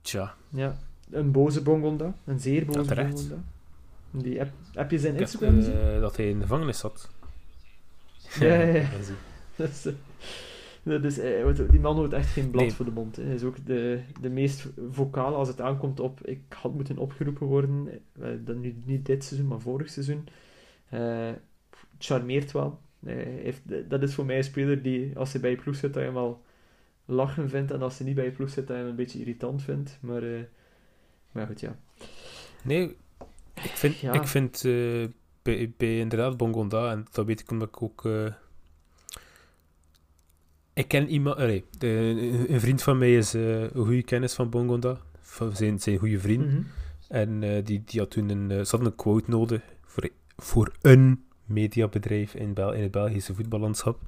Speaker 2: Tja.
Speaker 1: Ja, een boze Bongonda. Een zeer boze ja, Bongonda. Die, heb, heb je zijn Instagram
Speaker 2: gezien? Uh, dat hij in de gevangenis zat.
Speaker 1: Ja, ja, ja. dat is, dus die man hoort echt geen blad voor de mond. Hij is ook de, de meest vocale als het aankomt op ik had moeten opgeroepen worden. Uh, dan nu, niet dit seizoen, maar vorig seizoen. Uh, charmeert wel. heeft, dat is voor mij een speler die, als hij bij je ploeg zit, dat je hem al lachen vindt. En als hij niet bij je ploeg zit, dat je hem een beetje irritant vindt. Maar, uh, maar goed, ja.
Speaker 2: Nee, ik vind, ik vind bij, bij, inderdaad Bongonda, en dat weet ik omdat ik ook. Uh, ik ken iemand, allee, een vriend van mij is uh, een goede kennis van Bongonda, van zijn, zijn goede vriend. Mm -hmm. En die, die had toen een, ze hadden een quote nodig voor, voor een mediabedrijf in, Bel in het Belgische voetballandschap.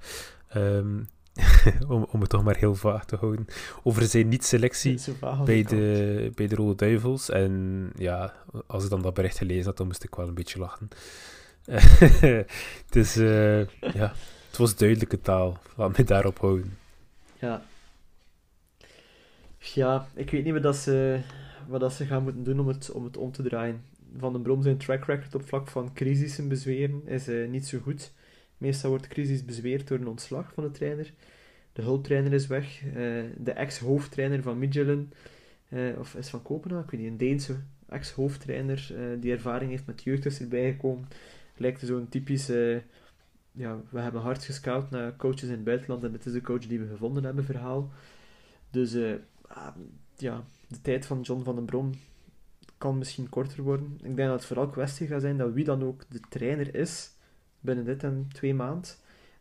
Speaker 2: Um, om, om het toch maar heel vaag te houden, over zijn niet-selectie bij de, bij de Rode Duivels. En ja, als ik dan dat bericht gelezen had, dan moest ik wel een beetje lachen. dus uh, ja, het was duidelijke taal. Laat me daarop houden.
Speaker 1: Ja. Ja, ik weet niet wat, dat ze, wat dat ze gaan moeten doen om het, om het om te draaien. Van den Brom zijn track record op vlak van crisissen bezweren is uh, niet zo goed. Meestal wordt crisis bezweerd door een ontslag van de trainer. De hulptrainer is weg. Uh, de ex-hoofdtrainer van Midtjylland, uh, of is van Kopenhagen, ik weet niet, een Deense ex-hoofdtrainer die ervaring heeft met jeugd is erbij gekomen. Lijkt zo'n typische, ja, we hebben hard gescout naar coaches in het buitenland en dit is de coach die we gevonden hebben verhaal. Dus ah, ja, de tijd van John van den Brom kan misschien korter worden. Ik denk dat het vooral kwestie gaat zijn dat wie dan ook de trainer is, binnen dit en twee maanden,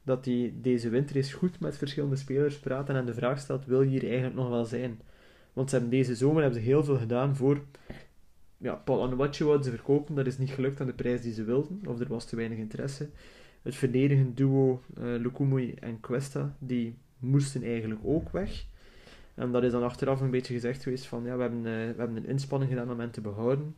Speaker 1: dat hij deze winter eens goed met verschillende spelers praat en de vraag stelt, wil hier eigenlijk nog wel zijn? Want ze hebben deze zomer hebben ze heel veel gedaan voor ja, Paul Anuachi wouden ze verkopen, dat is niet gelukt aan de prijs die ze wilden, of er was te weinig interesse. Het verdedigend duo uh, Lukumui en Cuesta, die moesten eigenlijk ook weg. En dat is dan achteraf een beetje gezegd geweest van, ja, we hebben, uh, we hebben een inspanning gedaan om hen te behouden.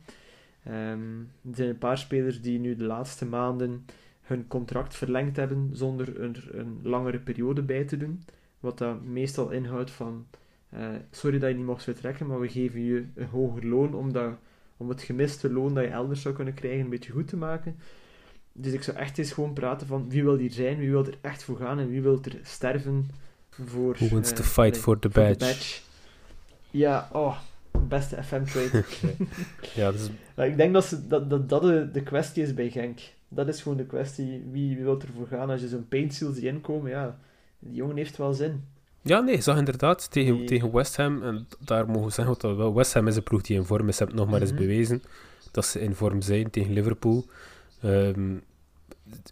Speaker 1: Um, er zijn een paar spelers die nu de laatste maanden hun contract verlengd hebben zonder er een langere periode bij te doen. Wat dat meestal inhoudt van, uh, sorry dat je niet mocht vertrekken, maar we geven je een hoger loon om, dat, om het gemiste loon dat je elders zou kunnen krijgen een beetje goed te maken. Dus ik zou echt eens gewoon praten van wie wil hier zijn, wie wil er echt voor gaan en wie wil er sterven voor...
Speaker 2: Who wants uh, to fight for the badge. the badge.
Speaker 1: Ja, oh, beste FM-trade.
Speaker 2: ja, dus...
Speaker 1: ik denk dat, ze, dat, dat dat de, de kwestie is bij Genk dat is gewoon de kwestie. Wie, wie wil ervoor gaan? Als je zo'n paintseals die inkomen, ja, die jongen heeft wel zin.
Speaker 2: Ja, nee, zag inderdaad tegen, tegen West Ham. En daar mogen we zeggen dat wel. West Ham is een ploeg die in vorm is. Ze hebben nog maar eens mhm. bewezen dat ze in vorm zijn tegen Liverpool. Um,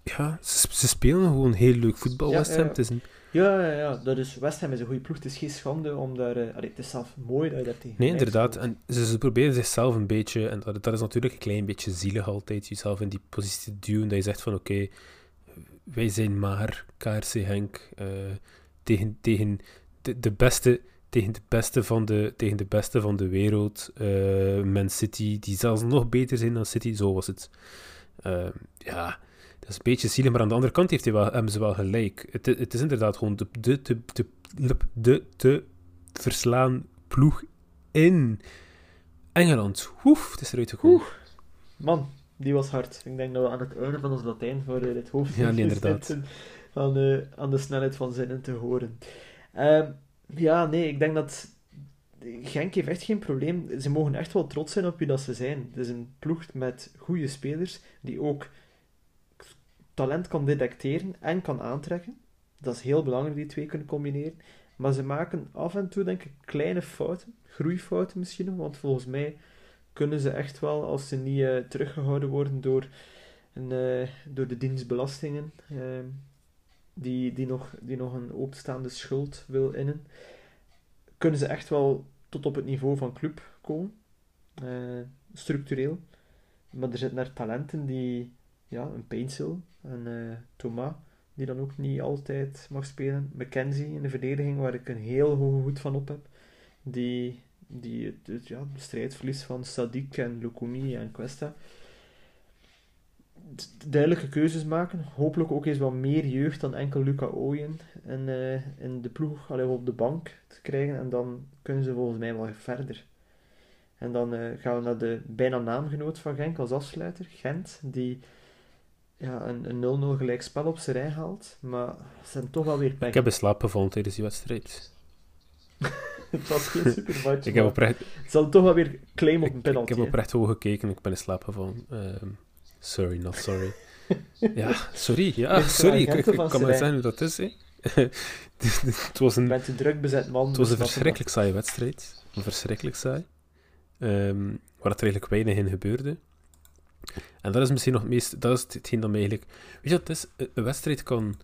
Speaker 2: ja, ze, ze, spelen gewoon heel leuk voetbal, West Ham.
Speaker 1: Ja.
Speaker 2: Het is een
Speaker 1: ja, ja, ja. Dat is, West Ham is een goede ploeg. Het is geen schande om daar... Uh, allee, het is zelf mooi dat je daar tegen
Speaker 2: Nee, inderdaad. En ze, ze, proberen zichzelf een beetje... En dat, dat, is natuurlijk een klein beetje zielig altijd. Jezelf in die positie te duwen. Dat je zegt van, oké, okay, wij zijn maar KRC Henk uh, tegen, tegen de, de beste... Tegen de, beste van de, tegen de beste van de wereld. Uh, Man City, die zelfs nog beter zijn dan City. Zo was het. Ja, dat is een beetje zielig, maar aan de andere kant heeft hij wel, hebben ze wel gelijk. Het, het is inderdaad gewoon de, de, de, de, de, de verslaan ploeg in Engeland. Oef, het is eruit gekomen.
Speaker 1: Man, die was hard. Ik denk dat we aan het einde van ons Latijn voor uh, dit hoofd
Speaker 2: ja, nee, inderdaad.
Speaker 1: Van, uh, aan de snelheid van zinnen te horen. Uh, ja, nee, ik denk dat Genk heeft echt geen probleem. Ze mogen echt wel trots zijn op wie dat ze zijn. Het is een ploeg met goede spelers die ook talent kan detecteren en kan aantrekken. Dat is heel belangrijk, die twee kunnen combineren. Maar ze maken af en toe, denk ik, kleine fouten. Groeifouten misschien want volgens mij kunnen ze echt wel, als ze niet uh, teruggehouden worden door, een, uh, door de dienstbelastingen, uh, die, die, nog, die nog een openstaande schuld wil innen, kunnen ze echt wel tot op het niveau van club komen, uh, structureel. Maar er zitten er talenten die, ja, een Painsel en uh, Thomas, die dan ook niet altijd mag spelen. Mackenzie in de verdediging, waar ik een heel hoge hoed van op heb, die, die het, ja, de strijd verliest van Sadik en Lukumi en Questa duidelijke keuzes maken. Hopelijk ook eens wat meer jeugd dan enkel Luca Ooyen in, uh, in de ploeg allee, op de bank te krijgen. En dan kunnen ze volgens mij wel verder. En dan uh, gaan we naar de bijna naamgenoot van Genk als afsluiter, Gent, die ja, een 0-0 gelijk spel op zijn rij haalt. Maar ze zijn toch wel weer pech.
Speaker 2: Ik heb in slaap gevallen tijdens die wedstrijd.
Speaker 1: het was geen super match.
Speaker 2: ik heb oprecht...
Speaker 1: Ze hadden toch wel weer claim op een penalty.
Speaker 2: Ik, ik heb oprecht hoog gekeken en ik ben in slaap gevallen. Uh, Sorry, not sorry. ja, sorry. Ja, sorry. Ik, ik, kan maar zeggen hoe dat is. Hè. het was een,
Speaker 1: bent een druk bezet man.
Speaker 2: Het was een verschrikkelijk saaie wedstrijd. Een verschrikkelijk saai. Um, waar er eigenlijk weinig in gebeurde. En dat is misschien nog het meest... Dat is hetgeen dat mij eigenlijk... Weet je wat het is? Een wedstrijd kan...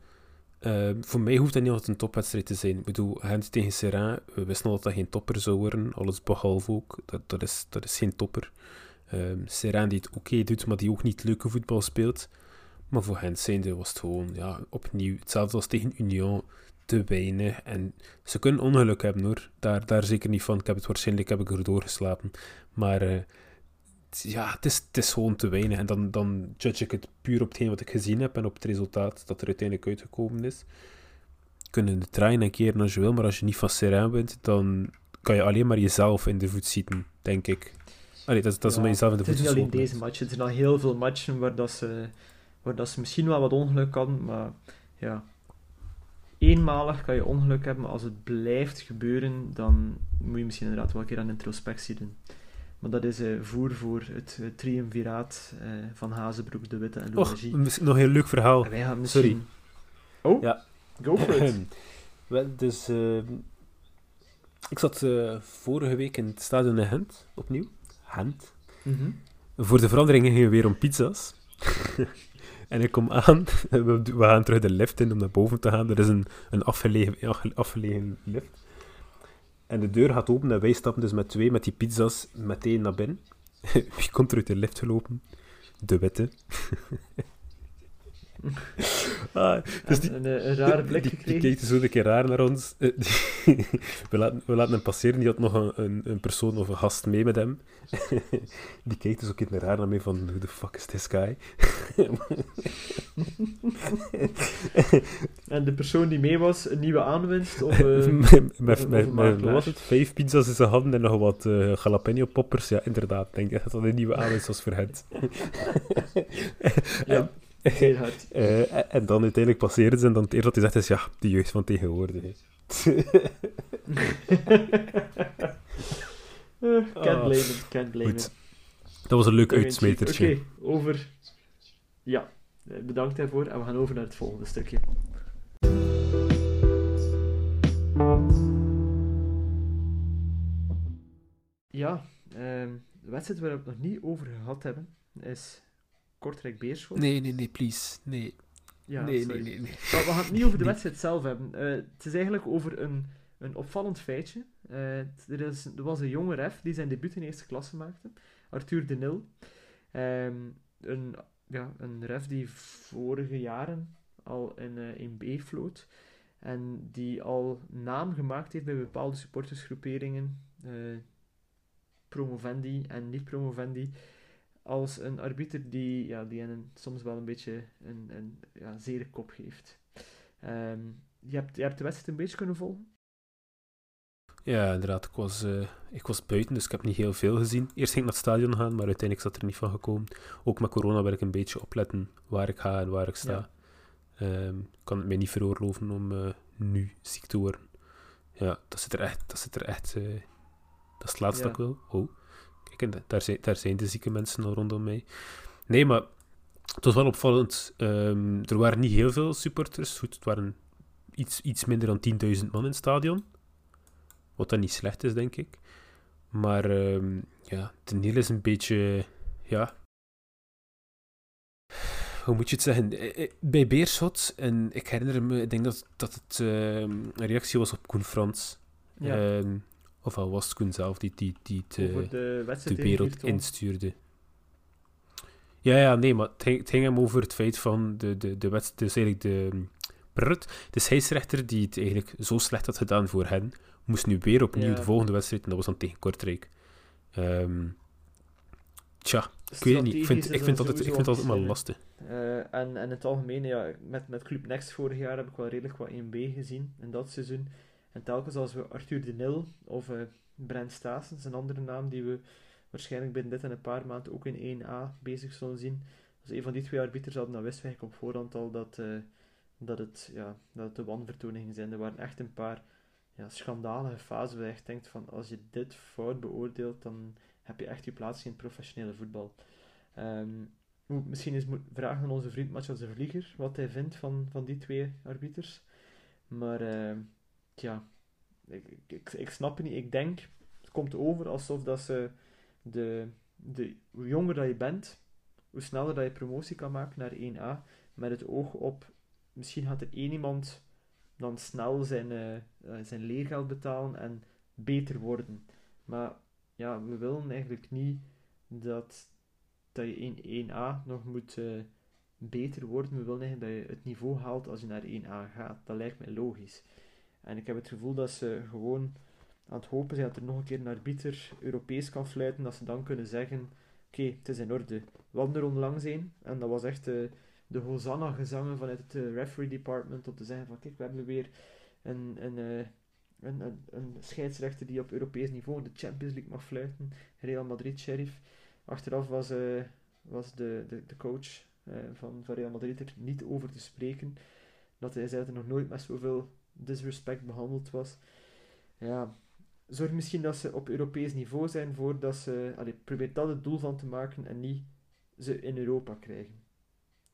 Speaker 2: Uh, voor mij hoeft dat niet altijd een topwedstrijd te zijn. Ik bedoel, Gent tegen Serrain, we wisten al dat dat geen topper zou worden. Alles behalve ook. Dat, dat, is, dat is geen topper. Um, Serrain die het oké doet, maar die ook niet leuke voetbal speelt. Maar voor hen zijnde was het gewoon ja, opnieuw hetzelfde als tegen Union. Te weinig. En ze kunnen ongeluk hebben hoor. Daar, daar zeker niet van. Ik heb het waarschijnlijk heb ik erdoor geslapen. Maar uh, ja, het is, het is gewoon te weinig. En dan, dan judge ik het puur op hetgeen wat ik gezien heb en op het resultaat dat er uiteindelijk uitgekomen is. Kunnen de trein een keer als je wil, maar als je niet van Serrain bent, dan kan je alleen maar jezelf in de voet zitten, denk ik. Allee, dat, dat is ja, om jezelf in de
Speaker 1: Het is niet alleen deze match, er zijn al heel veel matchen waar, dat ze, waar dat ze misschien wel wat ongeluk hadden, maar ja. Eenmalig kan je ongeluk hebben, maar als het blijft gebeuren, dan moet je misschien inderdaad wel een keer aan introspectie doen. Maar dat is uh, voer voor het uh, triumviraat uh, van Hazebroek, De Witte en Louagie.
Speaker 2: Oh, nog een heel leuk verhaal.
Speaker 1: Misschien...
Speaker 2: Sorry.
Speaker 1: Oh, ja. go for it.
Speaker 2: Wel, dus... ik zat vorige week in het stadion in Gent, opnieuw. Gent.
Speaker 1: Mm
Speaker 2: Voor de verandering gingen we weer om pizza's. en ik kom aan, we, we, gaan terug de lift in om naar boven te gaan. Er is een, een afgelegen, afgelegen lift. En de deur gaat open en wij stappen dus met twee met die pizza's meteen naar binnen. Wie komt er uit de lift gelopen? De witte.
Speaker 1: Ah, dus die, een, een, rare blik
Speaker 2: die,
Speaker 1: gekregen.
Speaker 2: Die, kijkt zo een keer raar naar ons. Eh, we, laten, we laten hem passeren. Die had nog een, een, een persoon of een gast mee met hem. die kijkt dus ook een keer raar naar mij van... Who the fuck is this guy?
Speaker 1: en de persoon die mee was, een nieuwe aanwinst? Of, uh,
Speaker 2: met, met, met, wat was het? Vijf pizza's in zijn handen en nog wat uh, jalapeno-poppers. Ja, inderdaad. denk ik dat dat een nieuwe aanwinst was voor het.
Speaker 1: ja.
Speaker 2: Uh, en dan uiteindelijk passeerde ze en dan het eerste wat hij zegt is, ja, de jeugd van tegenwoordig.
Speaker 1: can't blame it, can't blame it.
Speaker 2: Dat was een leuk uitsmetertje.
Speaker 1: Oké, over... Ja, bedankt daarvoor en we gaan over naar het volgende stukje. Ja, um, de wedstrijd waar we het nog niet over gehad hebben, is Kortrijk Beerschot.
Speaker 2: Nee, nee, nee, please. Nee.
Speaker 1: Ja,
Speaker 2: nee, nee, nee,
Speaker 1: we gaan het niet over de wedstrijd zelf hebben. Uh, het is eigenlijk over een, een opvallend feitje. Uh, er, is, er was een jonge ref die zijn debuut in eerste klasse maakte. Arthur de Nil. Um, een, ja, een ref die vorige jaren al in, uh, in B floot. En die al naam gemaakt heeft bij bepaalde supportersgroeperingen. promovendi en niet-promovendi als een arbiter die, ja, die een, soms wel een beetje een, een ja, zere kop heeft. Um, je, hebt, je hebt de wedstrijd een beetje kunnen volgen?
Speaker 2: Ja, inderdaad. Ik was, uh, ik was buiten, dus ik heb niet heel veel gezien. Eerst ging ik naar het stadion gaan, maar uiteindelijk zat er niet van gekomen. Ook met corona wil ik een beetje opletten waar ik ga en waar ik sta. Ja. Um, ik kan het mij niet veroorloven om uh, nu ziek te worden. Ja, dat zit er echt... Dat, zit er echt, uh, dat is het laatste ja. dat ik wil. Oh. Daar zijn, daar zijn de zieke mensen al rondom mij. Nee, maar het was wel opvallend. Um, er waren niet heel veel supporters. Goed, het waren iets, iets minder dan 10.000 man in het stadion. Wat dan niet slecht is, denk ik. Maar um, ja, de Niel is een beetje. Ja. hoe moet je het zeggen? Bij Beerschot, en ik herinner me, ik denk dat, dat het ehm, een reactie was op Koen Frans. Ja. Ehm, of al was het Koen zelf die, die, die het, de, de wereld instuurde. Ja, ja, nee, maar het ging, hem over het feit van de, de, de wedstrijd, dus eigenlijk de, brrrt, de scheidsrechter die het eigenlijk zo slecht had gedaan voor hen, moest nu weer opnieuw de volgende wedstrijd, en dat was dan tegen Kortrijk. Um, tja, ik weet niet, ik vind, ik vind, altijd, ik vind altijd maar lastig.
Speaker 1: Uh, en, en in het algemeen, ja, met, met Club Next vorig jaar heb ik wel redelijk wat 1B gezien in dat seizoen. En telkens als we Arthur de Nil of uh, Brent Staesens, een andere naam die we waarschijnlijk binnen dit en een paar maanden ook in 1A bezig zullen zien. Als een van die twee arbiters hadden, dan wisten wij op voorhand al dat, uh, dat, het, ja, dat de wanvertoningen zijn. Er waren echt een paar ja, schandalige fasen waar je echt denkt van als je dit fout beoordeelt, dan heb je echt je plaats in professionele voetbal. Um, misschien eens vragen aan onze vriend Mathias de Vlieger wat hij vindt van, van die twee arbiters. Maar uh, ja, ik, ik, snap het niet. Ik denk, het komt over alsof dat ze de, de, hoe jonger dat je bent, hoe sneller dat je promotie kan maken naar 1A, met het oog op, misschien gaat er één iemand dan snel zijn, uh, zijn leergeld betalen en beter worden. Maar ja, we willen eigenlijk niet dat, dat je in 1A nog moet uh, beter worden. We willen eigenlijk dat je het niveau haalt als je naar 1A gaat. Dat lijkt mij logisch. En ik heb het gevoel dat ze gewoon aan het hopen zijn dat er nog een keer een arbiter Europees kan fluiten, dat ze dan kunnen zeggen, oké, het is in orde. We hadden er onlangs een, en dat was echt de, de Hosanna-gezangen vanuit het eh, referee department, om te zeggen van, kijk, we hebben weer een, een, uh, een, een, een, scheidsrechter die op Europees niveau de Champions League mag fluiten, Real Madrid Sheriff. Achteraf was, was de, de, de coach van, van Real Madrid er niet over te spreken, dat hij zei dat er nog nooit met zoveel disrespect behandeld was. Ja, zorg misschien dat ze op Europees niveau zijn voordat ze. Allee, probeer dat het doel van te maken en niet ze in Europa krijgen.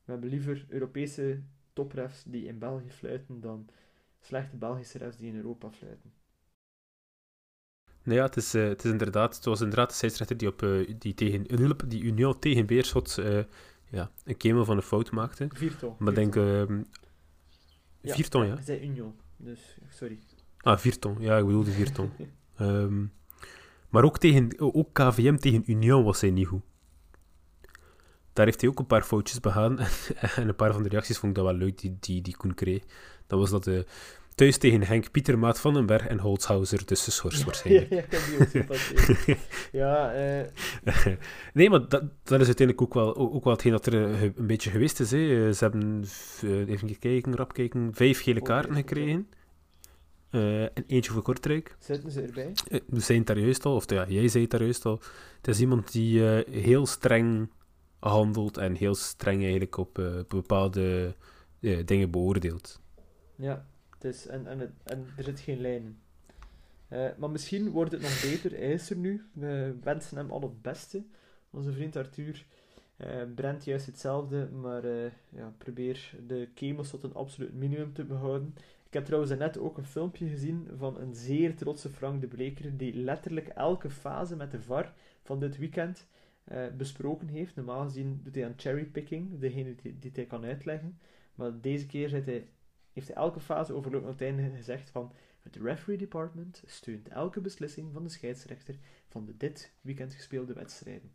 Speaker 1: We hebben liever Europese toprefs die in België fluiten dan slechte Belgische refs die in Europa fluiten.
Speaker 2: Nou ja, het is, uh, het is inderdaad, het was inderdaad de scheidsrechter die, op, uh, die, tegen, die Union tegen Beerschot uh, ja, een kemel van een fout maakte.
Speaker 1: Vierton.
Speaker 2: Maar denk...
Speaker 1: Vierton, ja. ja. zei Union, dus sorry.
Speaker 2: Ah, Vierton. Ja, ik bedoelde Vierton. Um, maar ook, tegen, ook KVM tegen Union was hij niet goed. Daar heeft hij ook een paar foutjes begaan. en een paar van de reacties vond ik dat wel leuk, die, die, die Koen kreeg. Dat was dat de, thuis tegen Henk Pieter, Maat van den Berg en Holzhauser tussen Schors waarschijnlijk.
Speaker 1: ja, ja, ja, uh...
Speaker 2: Nee, maar dat, dat is uiteindelijk ook wel, ook wel hetgeen dat er eh, een beetje geweest is. Hè. Ze hebben, even gekeken, rap kijken, vijf gele kaarten gekregen. Uh, en eentje voor Kortrijk.
Speaker 1: Zitten ze erbij?
Speaker 2: Uh, we zijn het daar juist al, of ja, jij zei het daar juist al. Het is iemand die heel streng handelt en heel streng eigenlijk op, op bepaalde dingen beoordeelt.
Speaker 1: Ja, is, en, er zit geen lijn maar misschien wordt het nog beter. Hij er nu. We wensen hem al het beste. Onze vriend Arthur brengt juist hetzelfde, maar ja, probeer de kemels tot een absoluut minimum te behouden. Ik heb trouwens net ook een filmpje gezien van een zeer trotse Frank de Bleker, die letterlijk elke fase met de VAR van dit weekend uh, besproken heeft. Normaal gezien doet hij aan cherrypicking, degene die, die hij kan uitleggen. Maar deze keer hij, heeft hij elke fase overlopen op het einde gezegd van het referee department steunt elke beslissing van de scheidsrechter van de dit weekend gespeelde wedstrijden.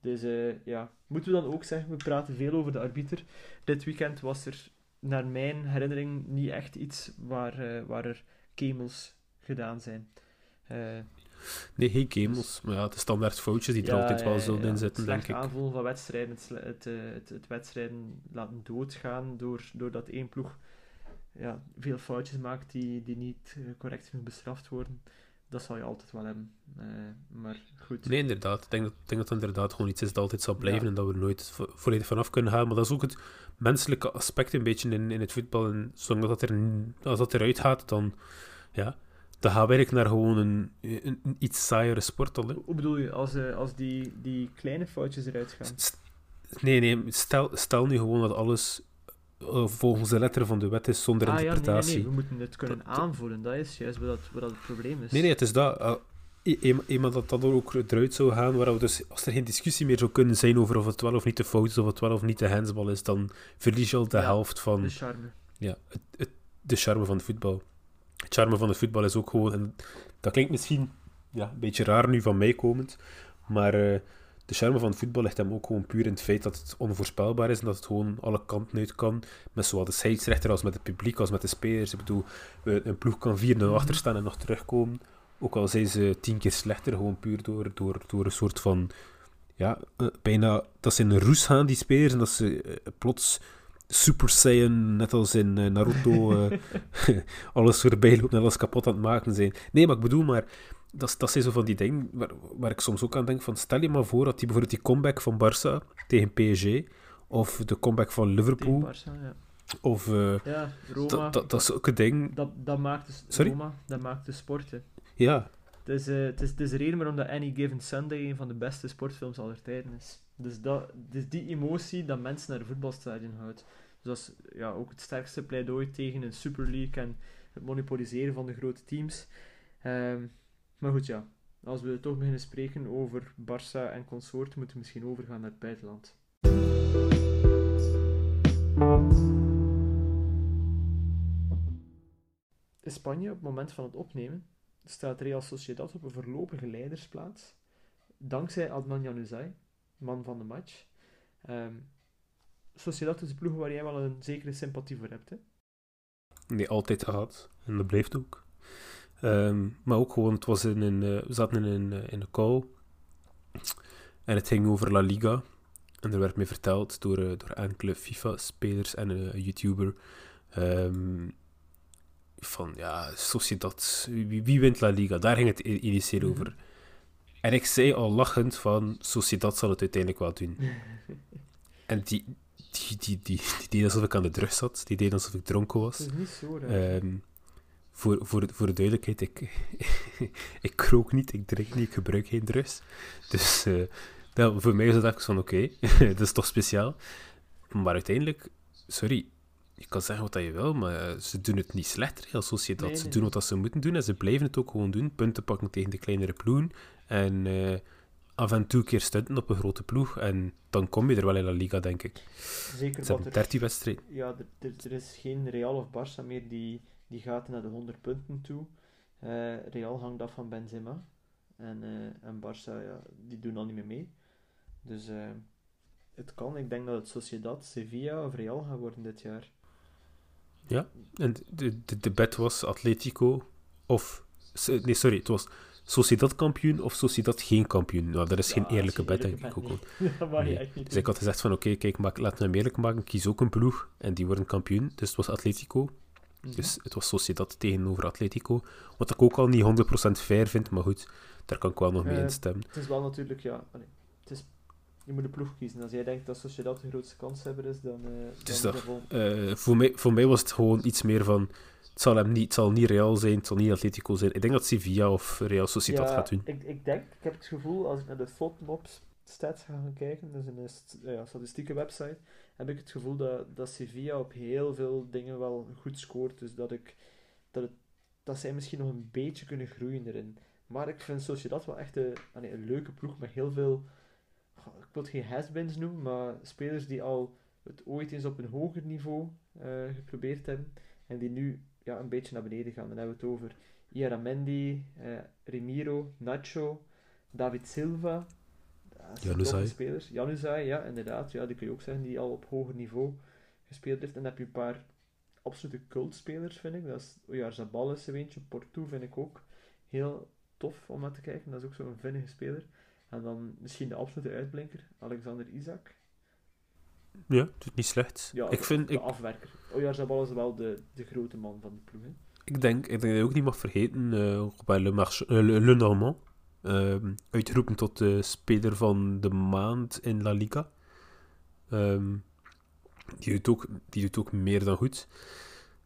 Speaker 1: Dus uh, ja, moeten we dan ook zeggen, we praten veel over de arbiter. Dit weekend was er naar mijn herinnering niet echt iets waar, uh, waar er kemels gedaan zijn. Uh,
Speaker 2: nee, geen kemels. Maar ja, de standaard foutjes die er altijd wel zullen in zitten, denk ik.
Speaker 1: aanvoelen van wedstrijden, het, het, eh, het, het, wedstrijden laten doodgaan door, doordat één ploeg ja, veel foutjes maakt die, die niet correct genoeg bestraft worden dat zal je altijd wel hebben. Uh, maar goed.
Speaker 2: Nee, inderdaad. Ik denk dat, denk dat het inderdaad gewoon iets is dat altijd zal blijven en dat we er nooit vo volledig vanaf kunnen gaan. Maar dat is ook het menselijke aspect een beetje in, in het voetbal. En zolang dat er, als dat eruit gaat, dan, ja, dan gaan we eigenlijk naar gewoon een, een, iets saaiere sport al. Hè.
Speaker 1: Hoe bedoel je, als, uh, als die, die kleine foutjes eruit gaan?
Speaker 2: nee, nee, stel, stel nu gewoon dat alles uh, volgens de letter van de wet is zonder
Speaker 1: ah,
Speaker 2: interpretatie.
Speaker 1: Ja, nee, nee, we moeten het kunnen aanvoelen, dat is juist wat, dat, wat het probleem is.
Speaker 2: Nee, nee, het is dat. Uh, e- eenmaal dat dat er ook eruit zou gaan, waar we dus, als er geen discussie meer zou kunnen zijn over of het wel of niet de fout is, of het wel of niet de handsbal is, dan verlies je al de
Speaker 1: Ja,
Speaker 2: helft van
Speaker 1: De charme.
Speaker 2: ja, het, het, de charme van het voetbal. Het charme van het voetbal is ook gewoon, en dat klinkt misschien ja, een beetje raar nu van mij komend, maar eh, de charme van het voetbal ligt hem ook gewoon puur in het feit dat het onvoorspelbaar is en dat het gewoon alle kanten uit kan, met zowel de scheidsrechter als met het publiek, als met de spelers. Ik bedoel, een ploeg kan 4-0
Speaker 1: Mhm.
Speaker 2: achter staan en nog terugkomen, ook al zijn ze tien keer slechter, gewoon puur door, door, door een soort van, ja, eh, bijna, dat ze in een roes gaan, die spelers, en dat ze eh, plots Super Saiyan, net als in eh, Naruto, alles voorbij loopt en alles kapot aan het maken zijn. Nee, maar ik bedoel maar, dat, is- dat zijn zo van die dingen waar, waar ik soms ook aan denk van, stel je maar voor dat die bijvoorbeeld die comeback van Barça tegen PSG, of de comeback van Liverpool,
Speaker 1: Barça, ja.
Speaker 2: of eh,
Speaker 1: Ja, Roma.
Speaker 2: dat, is ook een ding,
Speaker 1: dat, dat maakt dus
Speaker 2: Sorry?
Speaker 1: Roma, dat maakt de sport. hè.
Speaker 2: ja,
Speaker 1: Het is, eh, het, is, het is de reden waarom dat Any Given Sunday een van de beste sportfilms aller tijden is. Dus, dat, dus die emotie dat mensen naar de voetbalstadion houdt. Dus dat is ja, ook het sterkste pleidooi tegen een Super League en het monopoliseren van de grote teams. Ehm, maar goed, ja. Als we toch beginnen spreken over Barça en consorten, moeten we misschien overgaan naar het buitenland. In Spanje, op het moment van het opnemen, staat Real Sociedad op een voorlopige leidersplaats. Dankzij Adnan Januzaj, man van de match. Ehm Sociedad is een ploeg waar jij wel een zekere sympathie voor hebt. Hè?
Speaker 2: nee, altijd gehad, en dat blijft ook. Ehm, maar ook gewoon, het was in een, eh, we zaten in een, eh, in een call, en het ging over La Liga, en er werd mij verteld door, eh, door enkele FIFA-spelers en een YouTuber, ehm, van ja, Sociedad, wie, wie wint La Liga? Daar ging het initieel
Speaker 1: Mhm.
Speaker 2: over. En ik zei al lachend van, Sociedad zal het uiteindelijk wel doen. En die, die, die, die, die deed alsof ik aan de drugs zat, die deed alsof ik dronken was.
Speaker 1: Het is niet zo.
Speaker 2: Voor, voor, voor de duidelijkheid, ik, ik rook niet, ik drink niet, ik gebruik geen drugs. Dus eh, dat, voor mij is het even van oké, dat is toch speciaal. Maar uiteindelijk, sorry, je kan zeggen wat dat je wil, maar eh, ze doen het niet slechter als.
Speaker 1: Nee,
Speaker 2: Ze doen wat dat ze moeten doen en ze blijven het ook gewoon doen. Punten pakken tegen de kleinere ploegen. En eh, af en toe een keer stunten op een grote ploeg. En dan kom je er wel in La Liga, denk ik.
Speaker 1: Zeker
Speaker 2: Ze
Speaker 1: dat
Speaker 2: hebben
Speaker 1: er,
Speaker 2: 13 wedstrijden.
Speaker 1: ja, er, er, er is geen Real of Barça meer die, die gaat naar de 100 punten toe. Eh, Real hangt af van Benzema. En, eh, en Barça, ja, die doen al niet meer mee. Dus eh, het kan. Ik denk dat het Sociedad, Sevilla of Real gaat worden dit jaar.
Speaker 2: En de, de, de bet was Atletico of... Nee, sorry, het was Sociedad kampioen of Sociedad geen kampioen. Nou, dat is
Speaker 1: Ja,
Speaker 2: geen eerlijke bet, denk ik ook.
Speaker 1: je
Speaker 2: Nee. Dus ik had gezegd van, oké, kijk, maak, laten we hem eerlijk maken. Kies ook een ploeg en die worden kampioen. Dus het was Atletico.
Speaker 1: Doen.
Speaker 2: Dus het was Sociedad tegenover Atletico. Wat ik ook al niet 100% fair vind, maar goed, daar kan ik wel nog mee instemmen.
Speaker 1: Het is wel natuurlijk, ja... allee, het is, je moet een ploeg kiezen. Als jij denkt dat Sociedad de grootste kanshebber is, dan...
Speaker 2: is
Speaker 1: dan
Speaker 2: dat- Eh, voor, mij, voor mij was het gewoon iets meer van... Het zal, hem niet, het zal niet Real zijn, het zal niet Atletico zijn. Ik denk dat Sevilla of Real Sociedad
Speaker 1: ja,
Speaker 2: gaat doen.
Speaker 1: Ik, ik denk, ik heb het gevoel, als ik naar de Fotmops stats ga gaan kijken, dus een ja, statistieke website, heb ik het gevoel dat, dat Sevilla op heel veel dingen wel goed scoort. Dus dat, ik, dat, dat zij misschien nog een beetje kunnen groeien erin. Maar ik vind Sociedad wel echt een, een leuke ploeg met heel veel, ik wil het geen has-beens noemen, maar spelers die al het ooit eens op een hoger niveau eh, geprobeerd hebben en die nu ja, een beetje naar beneden gaan. Dan hebben we het over Iaramendi, eh, Remiro, Nacho, David Silva.
Speaker 2: Januzaj.
Speaker 1: spelers. Januzaj, ja, inderdaad. Ja, die kun je ook zeggen, die al op hoger niveau gespeeld heeft. En dan heb je een paar absolute cultspelers, vind ik. Dat is Oyarzabal is er eentje. Porto vind ik ook heel tof om naar te kijken. Dat is ook zo'n vinnige speler. En dan misschien de absolute uitblinker, Alexander Isaac.
Speaker 2: Ja, het is niet slecht.
Speaker 1: Ja,
Speaker 2: ik,
Speaker 1: de,
Speaker 2: vind,
Speaker 1: de
Speaker 2: ik,
Speaker 1: afwerker. Oyarzabal is wel de, de grote man van de ploeg. Hè.
Speaker 2: ik, denk, ik denk dat je ook niet mag vergeten, eh, ook bij Le, March, eh, Le, Le Normand, ehm, uitgeroepen tot de speler van de maand in La Liga. Ehm, die, doet ook, die doet ook meer dan goed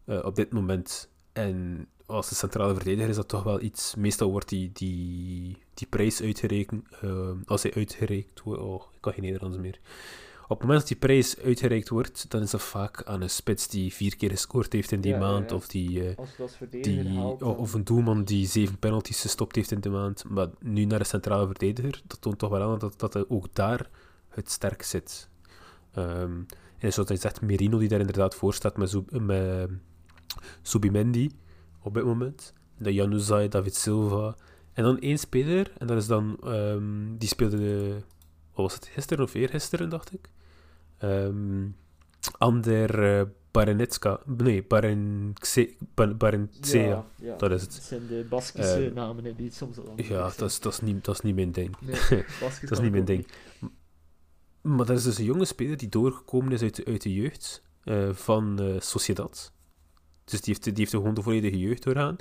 Speaker 2: eh, op dit moment. En als de centrale verdediger is dat toch wel iets. Meestal wordt die, die, die prijs uitgerekend. ehm, als hij uitgereikt wordt. Oh, ik kan geen Nederlands meer. Op het moment dat die prijs uitgereikt wordt, dan is dat vaak aan een spits die vier keer gescoord heeft in die
Speaker 1: Ja,
Speaker 2: maand,
Speaker 1: ja.
Speaker 2: of, die, eh, die,
Speaker 1: haalt,
Speaker 2: o-
Speaker 1: dan-
Speaker 2: of een doelman die zeven penalties gestopt heeft in de maand, maar nu naar de centrale verdediger, dat toont toch wel aan dat, dat er ook daar het sterk zit. Ehm, en zoals je zegt, Merino die daar inderdaad voor staat met, met Subimendi op dit moment, de Januzaj, David Silva, en dan één speler, en dat is dan, ehm, die speelde, de, wat was het, gisteren of eergisteren, dacht ik? Ehm Ander uh, Barenetska, nee, Barenkse, Ba- Barentsea.
Speaker 1: Ja, ja.
Speaker 2: dat is het.
Speaker 1: Dat zijn de Baskische
Speaker 2: Eh,
Speaker 1: namen die soms al
Speaker 2: Ja, dat is, dat, is niet, dat is niet mijn ding.
Speaker 1: Nee,
Speaker 2: Dat is niet mijn ding. Maar dat is dus een jonge speler die doorgekomen is uit de, uit de jeugd eh, van eh, Sociedad. Dus die heeft, die heeft gewoon de volledige jeugd doorgaan.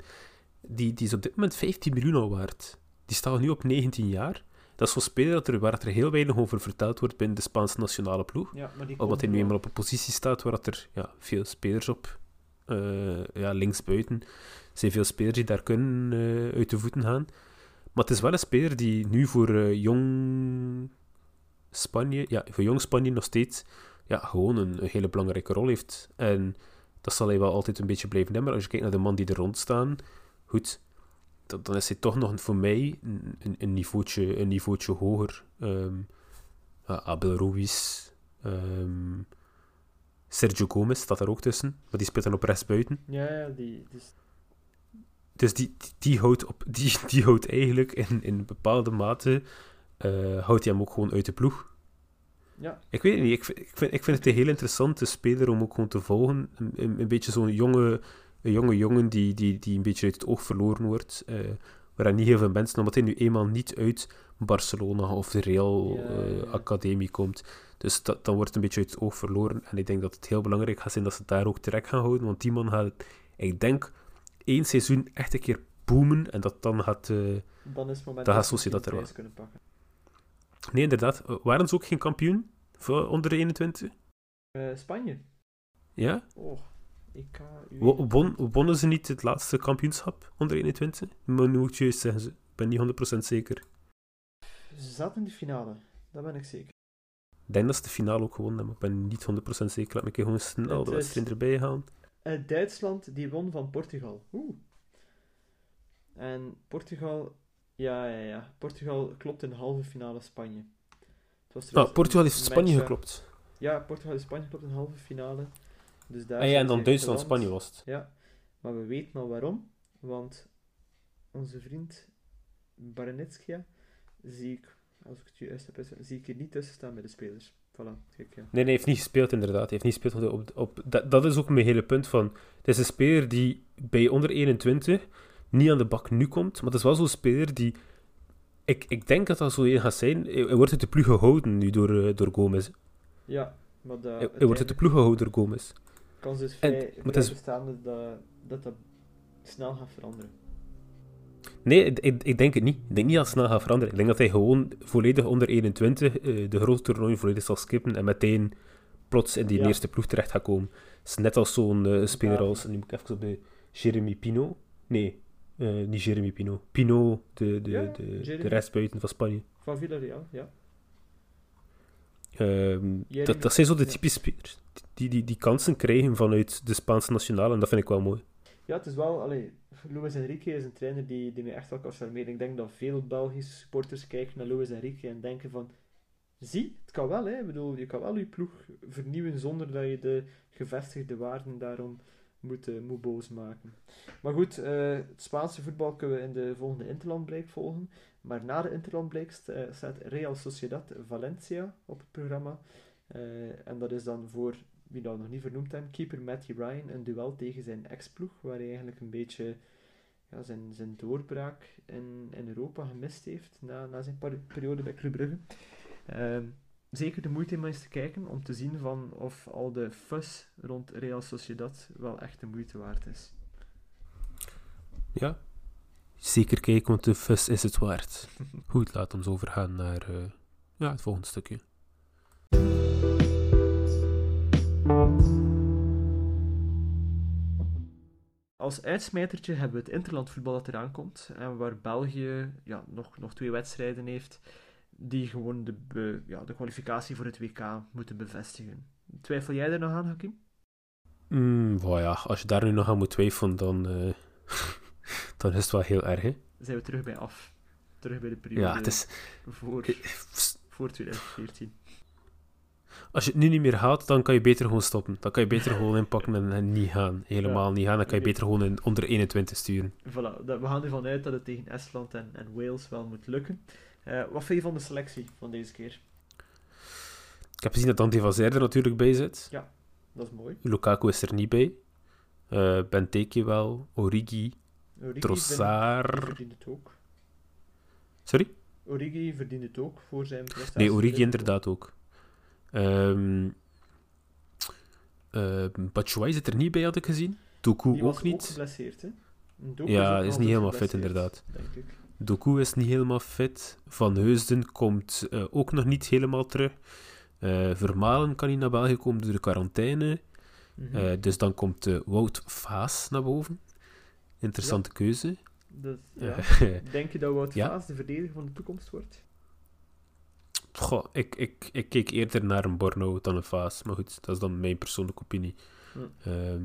Speaker 2: Die, die is op dit moment 15 miljoen al waard. Die staat nu op 19 jaar. Dat is zo'n speler dat er, waar het er heel weinig over verteld wordt binnen de Spaanse nationale ploeg.
Speaker 1: Ja, maar die
Speaker 2: Omdat hij nu eenmaal op een positie staat waar dat er ja, veel spelers op, eh ja, linksbuiten, er zijn veel spelers die daar kunnen eh, uit de voeten gaan. Maar het is wel een speler die nu voor eh, jong Spanje, ja, voor jong Spanje nog steeds ja, gewoon een, een hele belangrijke rol heeft. En dat zal hij wel altijd een beetje blijven hebben. Maar als je kijkt naar de man die er rond staan, goed, dan, dan is hij toch nog voor mij een, een, niveautje, een niveautje hoger. Ehm, Abel Ruiz, ehm, Sergio Gomez staat daar ook tussen, maar die speelt dan op rechtsbuiten.
Speaker 1: Ja, ja, die... Dus,
Speaker 2: Dus die, die, die houdt, op, die, die houdt eigenlijk in, in bepaalde mate eh, houdt hij hem ook gewoon uit de ploeg.
Speaker 1: ja,
Speaker 2: Ik weet het niet, ik, vind- ik, vind, ik vind het een heel interessante speler om ook gewoon te volgen. Een, een beetje zo'n jonge, een jonge jongen die, die, die een beetje uit het oog verloren wordt. eh waar niet heel veel mensen, omdat hij nu eenmaal niet uit Barcelona of de Real eh. Academie komt. Dus dat, dan wordt het een beetje uit het oog verloren. En ik denk dat het heel belangrijk gaat zijn dat ze daar ook direct gaan houden. Want die man gaat, ik denk, één seizoen echt een keer boomen. En dat dan gaat... eh,
Speaker 1: dan is het moment
Speaker 2: Dat gaat
Speaker 1: ze
Speaker 2: Sociedad er
Speaker 1: kunnen pakken.
Speaker 2: Nee, inderdaad. Waren ze ook geen kampioen voor onder de 21?
Speaker 1: Eh, Spanje.
Speaker 2: Ja?
Speaker 1: Oh,
Speaker 2: Wo- Won, wonnen ze niet het laatste kampioenschap onder 21? Maar nu moet ik juist zeggen, ze. ik ben niet 100% zeker.
Speaker 1: Ze zaten in de finale, dat ben ik zeker.
Speaker 2: Ik denk dat ze de finale ook gewonnen hebben, maar ik ben niet 100% zeker. Laat me een keer gewoon snel de wedstrijd erbij halen.
Speaker 1: Eh, Duitsland die won van Portugal. Oeh. En Portugal, ja, ja, ja. Portugal klopt in de halve finale Spanje. Het was
Speaker 2: Ah, Portugal heeft Spanje geklopt.
Speaker 1: Ja, Portugal en Spanje klopt in de halve finale. Dus daar
Speaker 2: Ah ja, en dan Duitsland. Spanje was het.
Speaker 1: Ja, maar we weten al waarom. Want onze vriend Baranitskia zie ik, als ik het juist heb, zie ik hier niet tussen staan bij de spelers. Voilà, kijk, ja.
Speaker 2: Nee, nee, hij heeft niet gespeeld inderdaad. Hij heeft niet gespeeld op, op, dat, dat is ook mijn hele punt van... Het is een speler die bij onder 21 niet aan de bak nu komt, maar het is wel zo'n speler die... Ik, ik denk dat dat zo een gaat zijn. Hij wordt uit de ploeg gehouden nu door, eh, door Gomez.
Speaker 1: Ja, maar
Speaker 2: Hij, hij wordt uit de ploeg gehouden door Gomez.
Speaker 1: Kans is vrij,
Speaker 2: is-
Speaker 1: bestaande dat, dat dat snel gaat veranderen.
Speaker 2: Nee, ik, ik, denk het niet. Ik denk niet dat het snel gaat veranderen. Ik denk dat hij gewoon volledig onder 21 eh, de grote toernooi volledig zal skippen en meteen plots in die
Speaker 1: Ja.
Speaker 2: eerste ploeg terecht gaat komen. Het is net als zo'n eh, speler als, nu moet ik even op de Jeremy Pino. Nee, eh, niet Jeremy Pino. Pino, de, de,
Speaker 1: Ja,
Speaker 2: de,
Speaker 1: Jeremy.
Speaker 2: de restbuiten van Spanje.
Speaker 1: Van Villarreal, ja.
Speaker 2: Ehm, dat, dat zijn zo de typische spelers die, die, die kansen krijgen vanuit de Spaanse nationale en dat vind ik wel mooi.
Speaker 1: Ja, het is wel, allee, Luis Enrique is een trainer die, die mij echt wel kan charmeren. Ik denk dat veel Belgische supporters kijken naar Luis Enrique en denken van, zie, het kan wel, hè. Ik bedoel, je kan wel je ploeg vernieuwen zonder dat je de gevestigde waarden daarom moet, eh, moet boos maken. Maar goed, eh, het Spaanse voetbal kunnen we in de volgende interlandbreak volgen. Maar na de interlandbreak st- eh, staat Real Sociedad Valencia op het programma. Eh, en dat is dan voor wie dat nog niet vernoemd hebben, keeper Matty Ryan, een duel tegen zijn ex-ploeg, waar hij eigenlijk een beetje ja, zijn, zijn doorbraak in, in Europa gemist heeft na, na zijn peri- periode bij Club Brugge. Ehm, zeker de moeite om eens te kijken om te zien van of al de fuss rond Real Sociedad wel echt de moeite waard is.
Speaker 2: Ja, zeker kijken, want de fuss is het waard. Goed, laat ons overgaan naar eh, ja, het volgende stukje.
Speaker 1: Als uitsmijtertje hebben we het interlandvoetbal dat eraan komt. En waar België ja, nog, nog twee wedstrijden heeft. Die gewoon de, be- ja, de kwalificatie voor het WK moeten bevestigen. Twijfel jij er nog aan, Hakim?
Speaker 2: Mm, wow, ja, als je daar nu nog aan moet twijfelen, dan, eh, dan is het wel heel erg. Hè?
Speaker 1: Zijn we terug bij af. Terug bij de periode
Speaker 2: Ja, het is,
Speaker 1: voor, voor 2014.
Speaker 2: als je het nu niet meer haalt, dan kan je beter gewoon stoppen. Dan kan je beter gewoon inpakken en, en niet gaan. Helemaal niet gaan. Dan kan je beter gewoon in, onder 21 sturen.
Speaker 1: Voilà, we gaan ervan uit dat het tegen Estland en, en Wales wel moet lukken. Eh, wat vind je van de selectie van deze keer?
Speaker 2: Ik heb gezien dat Dante van Zijr er natuurlijk bij zit.
Speaker 1: Dat is mooi.
Speaker 2: Lukaku is er niet bij. Eh Benteke wel. Origi.
Speaker 1: Origi
Speaker 2: Trossard.
Speaker 1: verdient- het ook.
Speaker 2: Sorry?
Speaker 1: Origi verdient het ook voor zijn prestatie.
Speaker 2: Nee, Origi
Speaker 1: in
Speaker 2: inderdaad ook. Eh, Batshuayi zit er niet bij, had ik gezien. Doku ook
Speaker 1: ook
Speaker 2: niet.
Speaker 1: geblesseerd, hè? Doku
Speaker 2: Ja,
Speaker 1: ook
Speaker 2: is
Speaker 1: nog
Speaker 2: niet helemaal fit, inderdaad.
Speaker 1: Denk ik.
Speaker 2: Doku is niet helemaal fit. Van Heusden komt eh, ook nog niet helemaal terug. Eh, Vermalen kan niet naar België komen door de quarantaine.
Speaker 1: Mhm.
Speaker 2: Eh, dus dan komt Wout Vaas naar boven. Interessante keuze.
Speaker 1: Dus, ja. Denk je dat Wout. Vaas de verdediger van de toekomst wordt?
Speaker 2: Goh, ik, ik, ik keek eerder naar een Borno dan een Vaas. Maar goed, dat is dan mijn persoonlijke opinie. Ehm,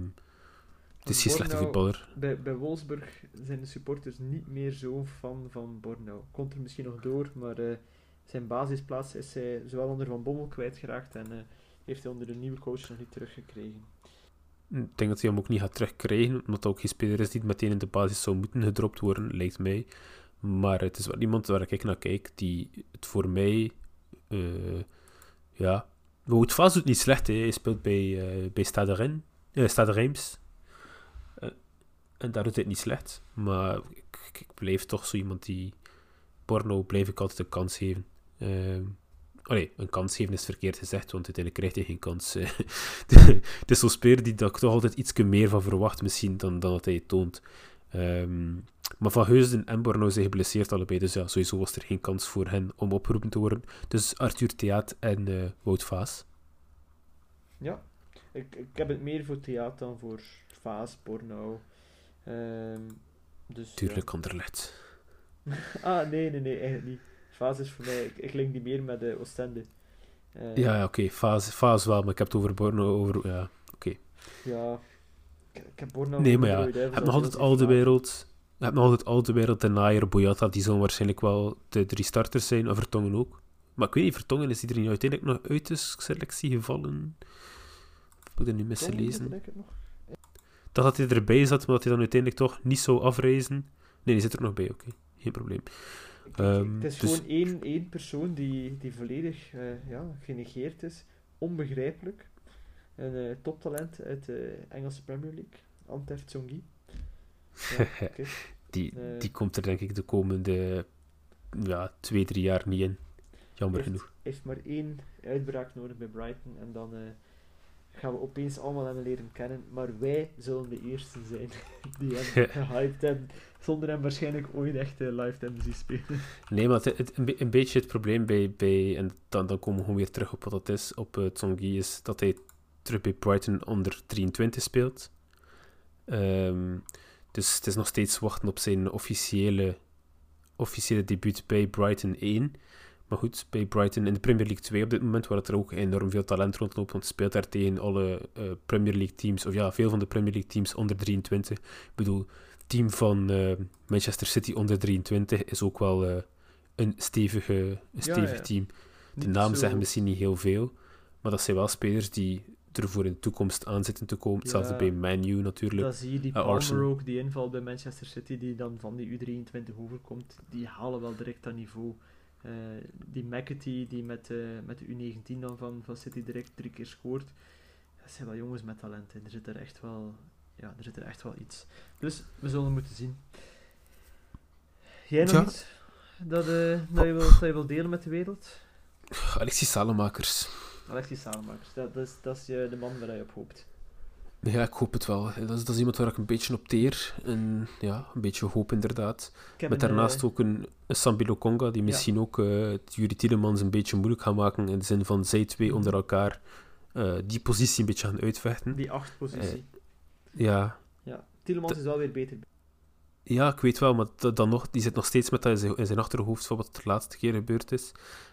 Speaker 2: het is geen slechte voetballer.
Speaker 1: Bij, bij Wolfsburg zijn de supporters niet meer zo fan van Bornau. Komt er misschien nog door, maar eh, zijn basisplaats is hij zowel onder Van Bommel kwijtgeraakt en eh, heeft hij onder de nieuwe coach nog niet teruggekregen.
Speaker 2: Ik denk dat hij hem ook niet gaat terugkrijgen, omdat hij ook geen speler is die meteen in de basis zou moeten gedropt worden, lijkt mij. Maar het is wel iemand waar ik naar kijk, die het voor mij... eh ja... Wout Vaas doet niet slecht, hè. hij speelt bij, bij Stade Rennes, Stade Reims. En daar doet het niet slecht. Maar ik, ik blijf toch zo iemand die... Porno blijf ik altijd een kans geven. Ehm Allee, een kans geven is verkeerd gezegd, want uiteindelijk krijgt hij geen kans. eh. het is zo'n speler die dat ik toch altijd iets meer van verwacht, misschien, dan, dan dat hij toont. Ehm, maar Van Heusden en Borno zijn geblesseerd allebei, dus ja, sowieso was er geen kans voor hen om opgeroepen te worden. Dus Arthur Theaat en eh, Wout Vaas.
Speaker 1: Ja, ik, ik heb het meer voor theater dan voor Vaas, Bornau. Ehm dus.
Speaker 2: Tuurlijk Anderlecht.
Speaker 1: Ah, nee, nee, nee, eigenlijk niet. Vaas is voor mij, ik, ik link die meer met de Oostende. Eh,
Speaker 2: Ja, ja oké, Vaas, Vaas wel, maar ik heb het over Borno, over... Ja.
Speaker 1: Ja, ik, ik heb Bornau...
Speaker 2: Nee, maar ja, je hebt nog
Speaker 1: al
Speaker 2: altijd al de wereld... Je hebt nog altijd al de wereld, de Naaier, Boyata, die zullen waarschijnlijk wel de drie starters zijn, of Vertongen ook. Maar ik weet niet, Vertongen is er niet uiteindelijk nog uit de selectie gevallen? Heb ik dat nu misgelezen?
Speaker 1: Denk ik nog.
Speaker 2: Dat dat hij erbij zat, maar dat hij dan uiteindelijk toch niet zou afreizen. Nee, die zit er nog bij, oké. Geen probleem. Ehm,
Speaker 1: het is
Speaker 2: dus-
Speaker 1: gewoon één, één persoon die, die volledig eh, ja, genegeerd is. Onbegrijpelijk. Een eh, toptalent uit de Engelse Premier League. Antef Tsongi. Ja.
Speaker 2: Die,
Speaker 1: Eh.
Speaker 2: die komt er denk ik de komende ja, twee, drie jaar niet in. Jammer
Speaker 1: heeft,
Speaker 2: genoeg.
Speaker 1: heeft maar één uitbraak nodig bij Brighton en dan gaan we opeens allemaal hem leren kennen. Maar wij zullen de eerste zijn die hem gehyped hebben, zonder hem waarschijnlijk ooit echt eh, live te hebben zien spelen.
Speaker 2: Nee, maar het, het- een, be- een beetje het probleem bij, bij en dan, dan komen we gewoon weer terug op wat het is, op uh, Tsongi, is dat hij terug bij Brighton onder 23 speelt. Ehm, dus het is nog steeds wachten op zijn officiële, officiële debuut bij Brighton 1. Maar goed, bij Brighton in de Premier League 2 op dit moment, waar het er ook enorm veel talent rondloopt, want speelt daar tegen alle eh, Premier League teams, of ja, veel van de Premier League teams onder 23. Ik bedoel, het team van eh, Manchester City onder 23 is ook wel eh, een, stevige, een
Speaker 1: Ja,
Speaker 2: stevig
Speaker 1: ja.
Speaker 2: team. De
Speaker 1: Niet
Speaker 2: naam
Speaker 1: zo-
Speaker 2: zeggen misschien niet heel veel, maar dat zijn wel spelers die ervoor in de toekomst aan zitten te komen. Hetzelfde
Speaker 1: Ja.
Speaker 2: bij Man U natuurlijk.
Speaker 1: Dan zie je die Palmer ook, die invalt bij Manchester City, die dan van die U23 overkomt. Die halen wel direct dat niveau. Eh, die McAtee, die met, eh, met de U19 dan van, van City direct drie keer scoort. Dat zijn wel jongens met talent. hè. Er zit er echt wel, ja, er zit er echt wel iets. Dus we zullen moeten zien. Jij nog
Speaker 2: Ja.
Speaker 1: iets dat, eh, dat, je wil, dat je wil delen met de wereld?
Speaker 2: Alexis Salemakers.
Speaker 1: Alexis Salemakers, dat, dat is, dat is de man waar je op hoopt.
Speaker 2: Ja, ik hoop het wel. Dat is, dat is iemand waar ik een beetje op teer. En ja, een beetje hoop inderdaad. Met daarnaast
Speaker 1: eh,
Speaker 2: ook een, een Sambilo Conga, die
Speaker 1: Ja.
Speaker 2: misschien ook eh het Jurie Tielemans een beetje moeilijk gaat maken. In de zin van zij twee
Speaker 1: Mhm.
Speaker 2: onder elkaar eh, die positie een beetje gaan uitvechten.
Speaker 1: die acht positie.
Speaker 2: Ja,
Speaker 1: ja, Tielemans is wel weer beter.
Speaker 2: Ja, ik weet wel, maar dan nog, die zit nog steeds met dat in zijn, achterhoofd van wat de laatste keer gebeurd is.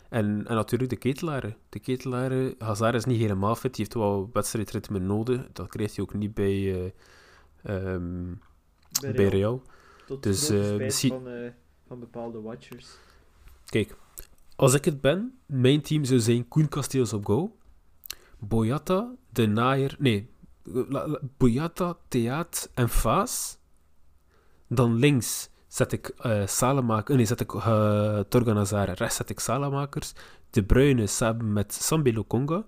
Speaker 2: En, en natuurlijk de ketelaren. De ketelaren, Hazard is niet helemaal fit, die heeft wel wedstrijdritme nodig. Dat krijgt hij ook niet bij, uh, um, bij, bij Real.
Speaker 1: Tot dus, uh, misschien... van, uh, van bepaalde watchers.
Speaker 2: Kijk, als ik het ben, mijn team zou zijn Koen Kasteels op go, Boyata, De Naaier, nee, Boyata, Theat en Faas. Dan links zet ik uh, nee, zet ik uh, Torganazar, rechts zet ik Salamakers. De Bruyne samen met Sambelo Conga.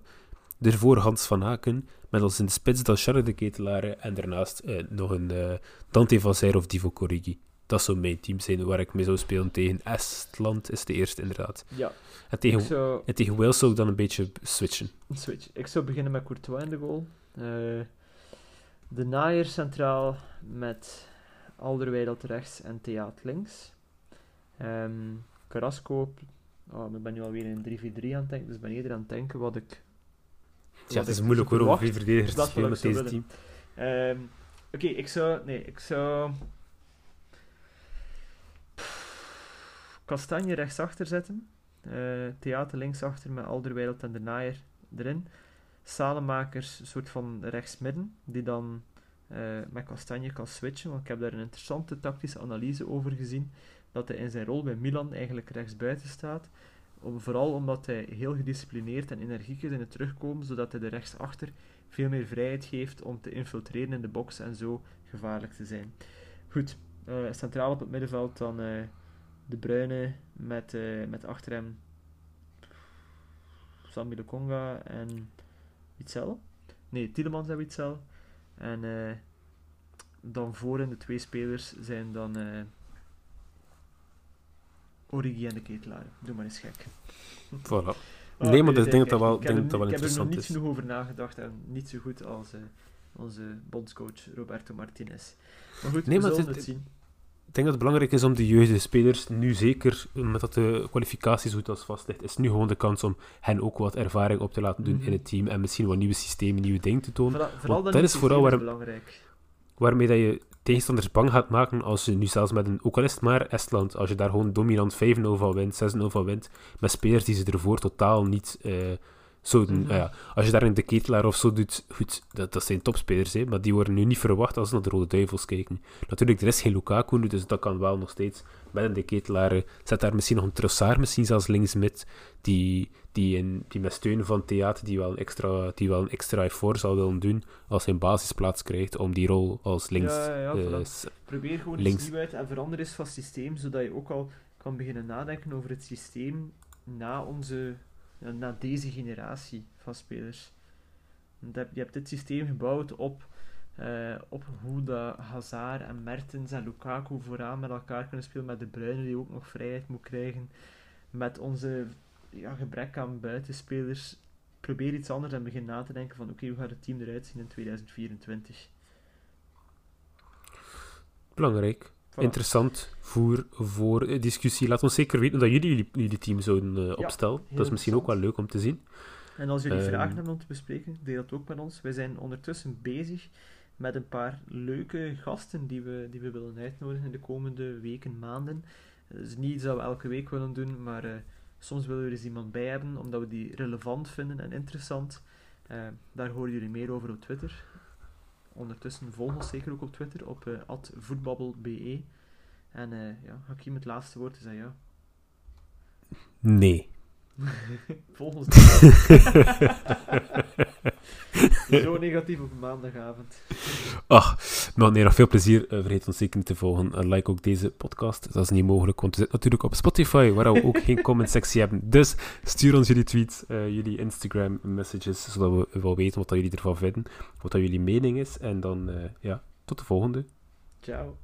Speaker 2: Ervoor Hans van Aken, met als in de spits dan Charles de Ketelare en daarnaast uh, nog een uh, Dante van Zijr of Divo Corrigi. Dat zou mijn team zijn waar ik mee zou spelen tegen Estland, is de eerste inderdaad.
Speaker 1: Ja.
Speaker 2: En tegen, zou... en tegen Wales zou ik dan een beetje switchen.
Speaker 1: Switch. Ik zou beginnen met Courtois in de goal. de Naaier centraal met Alderweireld rechts en Theaat links. Um, Carrasco, oh, ik ben nu alweer in 3-4-3 aan het denken, dus ben eerder aan het denken wat ik...
Speaker 2: ja, het is moeilijk hoor om vier verdedigers te spelen met deze team.
Speaker 1: Um, Oké, okay, ik zou... Nee, ik zou... Kastanje rechtsachter zetten. Uh, Theater linksachter met Alderweireld en de Naaier erin. Salemakers, een soort van rechtsmidden, die dan met Kastanje kan switchen. Want ik heb daar een interessante tactische analyse over gezien. Dat hij in zijn rol bij Milan eigenlijk rechtsbuiten staat. Vooral omdat hij heel gedisciplineerd en energiek is in het terugkomen, zodat hij de rechtsachter veel meer vrijheid geeft om te infiltreren in de box en zo gevaarlijk te zijn. Goed, uh, centraal op het middenveld dan uh, De Bruyne met, met achter hem Sami Conga en Witzel. Nee, Tielemans en Witzel. En uh, dan voorin de twee spelers zijn dan uh, Origi en de Ketelaar. Doe maar eens gek.
Speaker 2: Voilà. Oh, nee, maar ik denk dat dat wel, denk dat wel interessant is. Ik heb er nog
Speaker 1: niet genoeg over nagedacht en niet zo goed als uh, onze bondscoach Roberto Martinez. Maar goed, nee, we zullen het, het zien.
Speaker 2: Ik denk dat het belangrijk is om de jeugdige spelers, nu zeker met dat de kwalificatie zo goed als vast ligt, is nu gewoon de kans om hen ook wat ervaring op te laten doen in het team en misschien wat nieuwe systemen, nieuwe dingen te tonen.
Speaker 1: Vooral, vooral dat, is vooral waar, belangrijk.
Speaker 2: waarmee dat je tegenstanders bang gaat maken als je nu zelfs met een, ook al is het maar Estland, als je daar gewoon dominant 5-0 van wint, 6-0 van wint, met spelers die ze ervoor totaal niet... Uh, zo doen. Mhm. ja, als je daar een de ketelaar of zo doet, goed, dat, dat zijn topspelers, hè, maar die worden nu niet verwacht als ze naar de Rode Duivels kijken. Natuurlijk, er is geen Lukaku dus dat kan wel nog steeds met een de ketelaar. Zet daar misschien nog een Trossard, misschien zelfs linksmid, die, die, in, die met steun van Theater, die wel een extra, die wel een extra effort zal willen doen als hij een basisplaats krijgt om die rol als links...
Speaker 1: Ja, ja, ja uh, Probeer gewoon links. iets nieuw uit en verander eens van systeem, zodat je ook al kan beginnen nadenken over het systeem na onze na deze generatie van spelers. Je hebt dit systeem gebouwd op, uh, op hoe de Hazard en Mertens en Lukaku vooraan met elkaar kunnen spelen, met de Bruyne die ook nog vrijheid moet krijgen, met onze ja, gebrek aan buitenspelers. Probeer iets anders en begin na te denken van oké, hoe gaat het team eruit zien in 2024?
Speaker 2: Belangrijk. Interessant voor, voor discussie. Laat ons zeker weten dat jullie jullie team zouden uh, opstellen. dat is misschien ook wel leuk om te zien.
Speaker 1: En als jullie vragen ehm, hebben om te bespreken, deel dat ook met ons. Wij zijn ondertussen bezig met een paar leuke gasten die we, die we willen uitnodigen in de komende weken, maanden. Het is niet iets dat we elke week willen doen, maar uh, soms willen we er eens iemand bij hebben, omdat we die relevant vinden en interessant. Uh, daar horen jullie meer over op Twitter ondertussen volg ons zeker ook op Twitter op uh, voetbabbelbe. En uh, ja, Hakim het laatste woord is aan jou.
Speaker 2: Nee.
Speaker 1: volg ons Zo negatief op maandagavond.
Speaker 2: Ach, maar nee, nog veel plezier. Uh, vergeet ons zeker niet te volgen. En like ook deze podcast. Dat is niet mogelijk, want we zitten natuurlijk op Spotify, waar we ook geen comment-sectie hebben. Dus stuur ons jullie tweets, uh, jullie Instagram-messages, zodat we wel weten wat jullie ervan vinden, wat jullie mening is. En dan, uh, ja, tot de volgende.
Speaker 1: Ciao.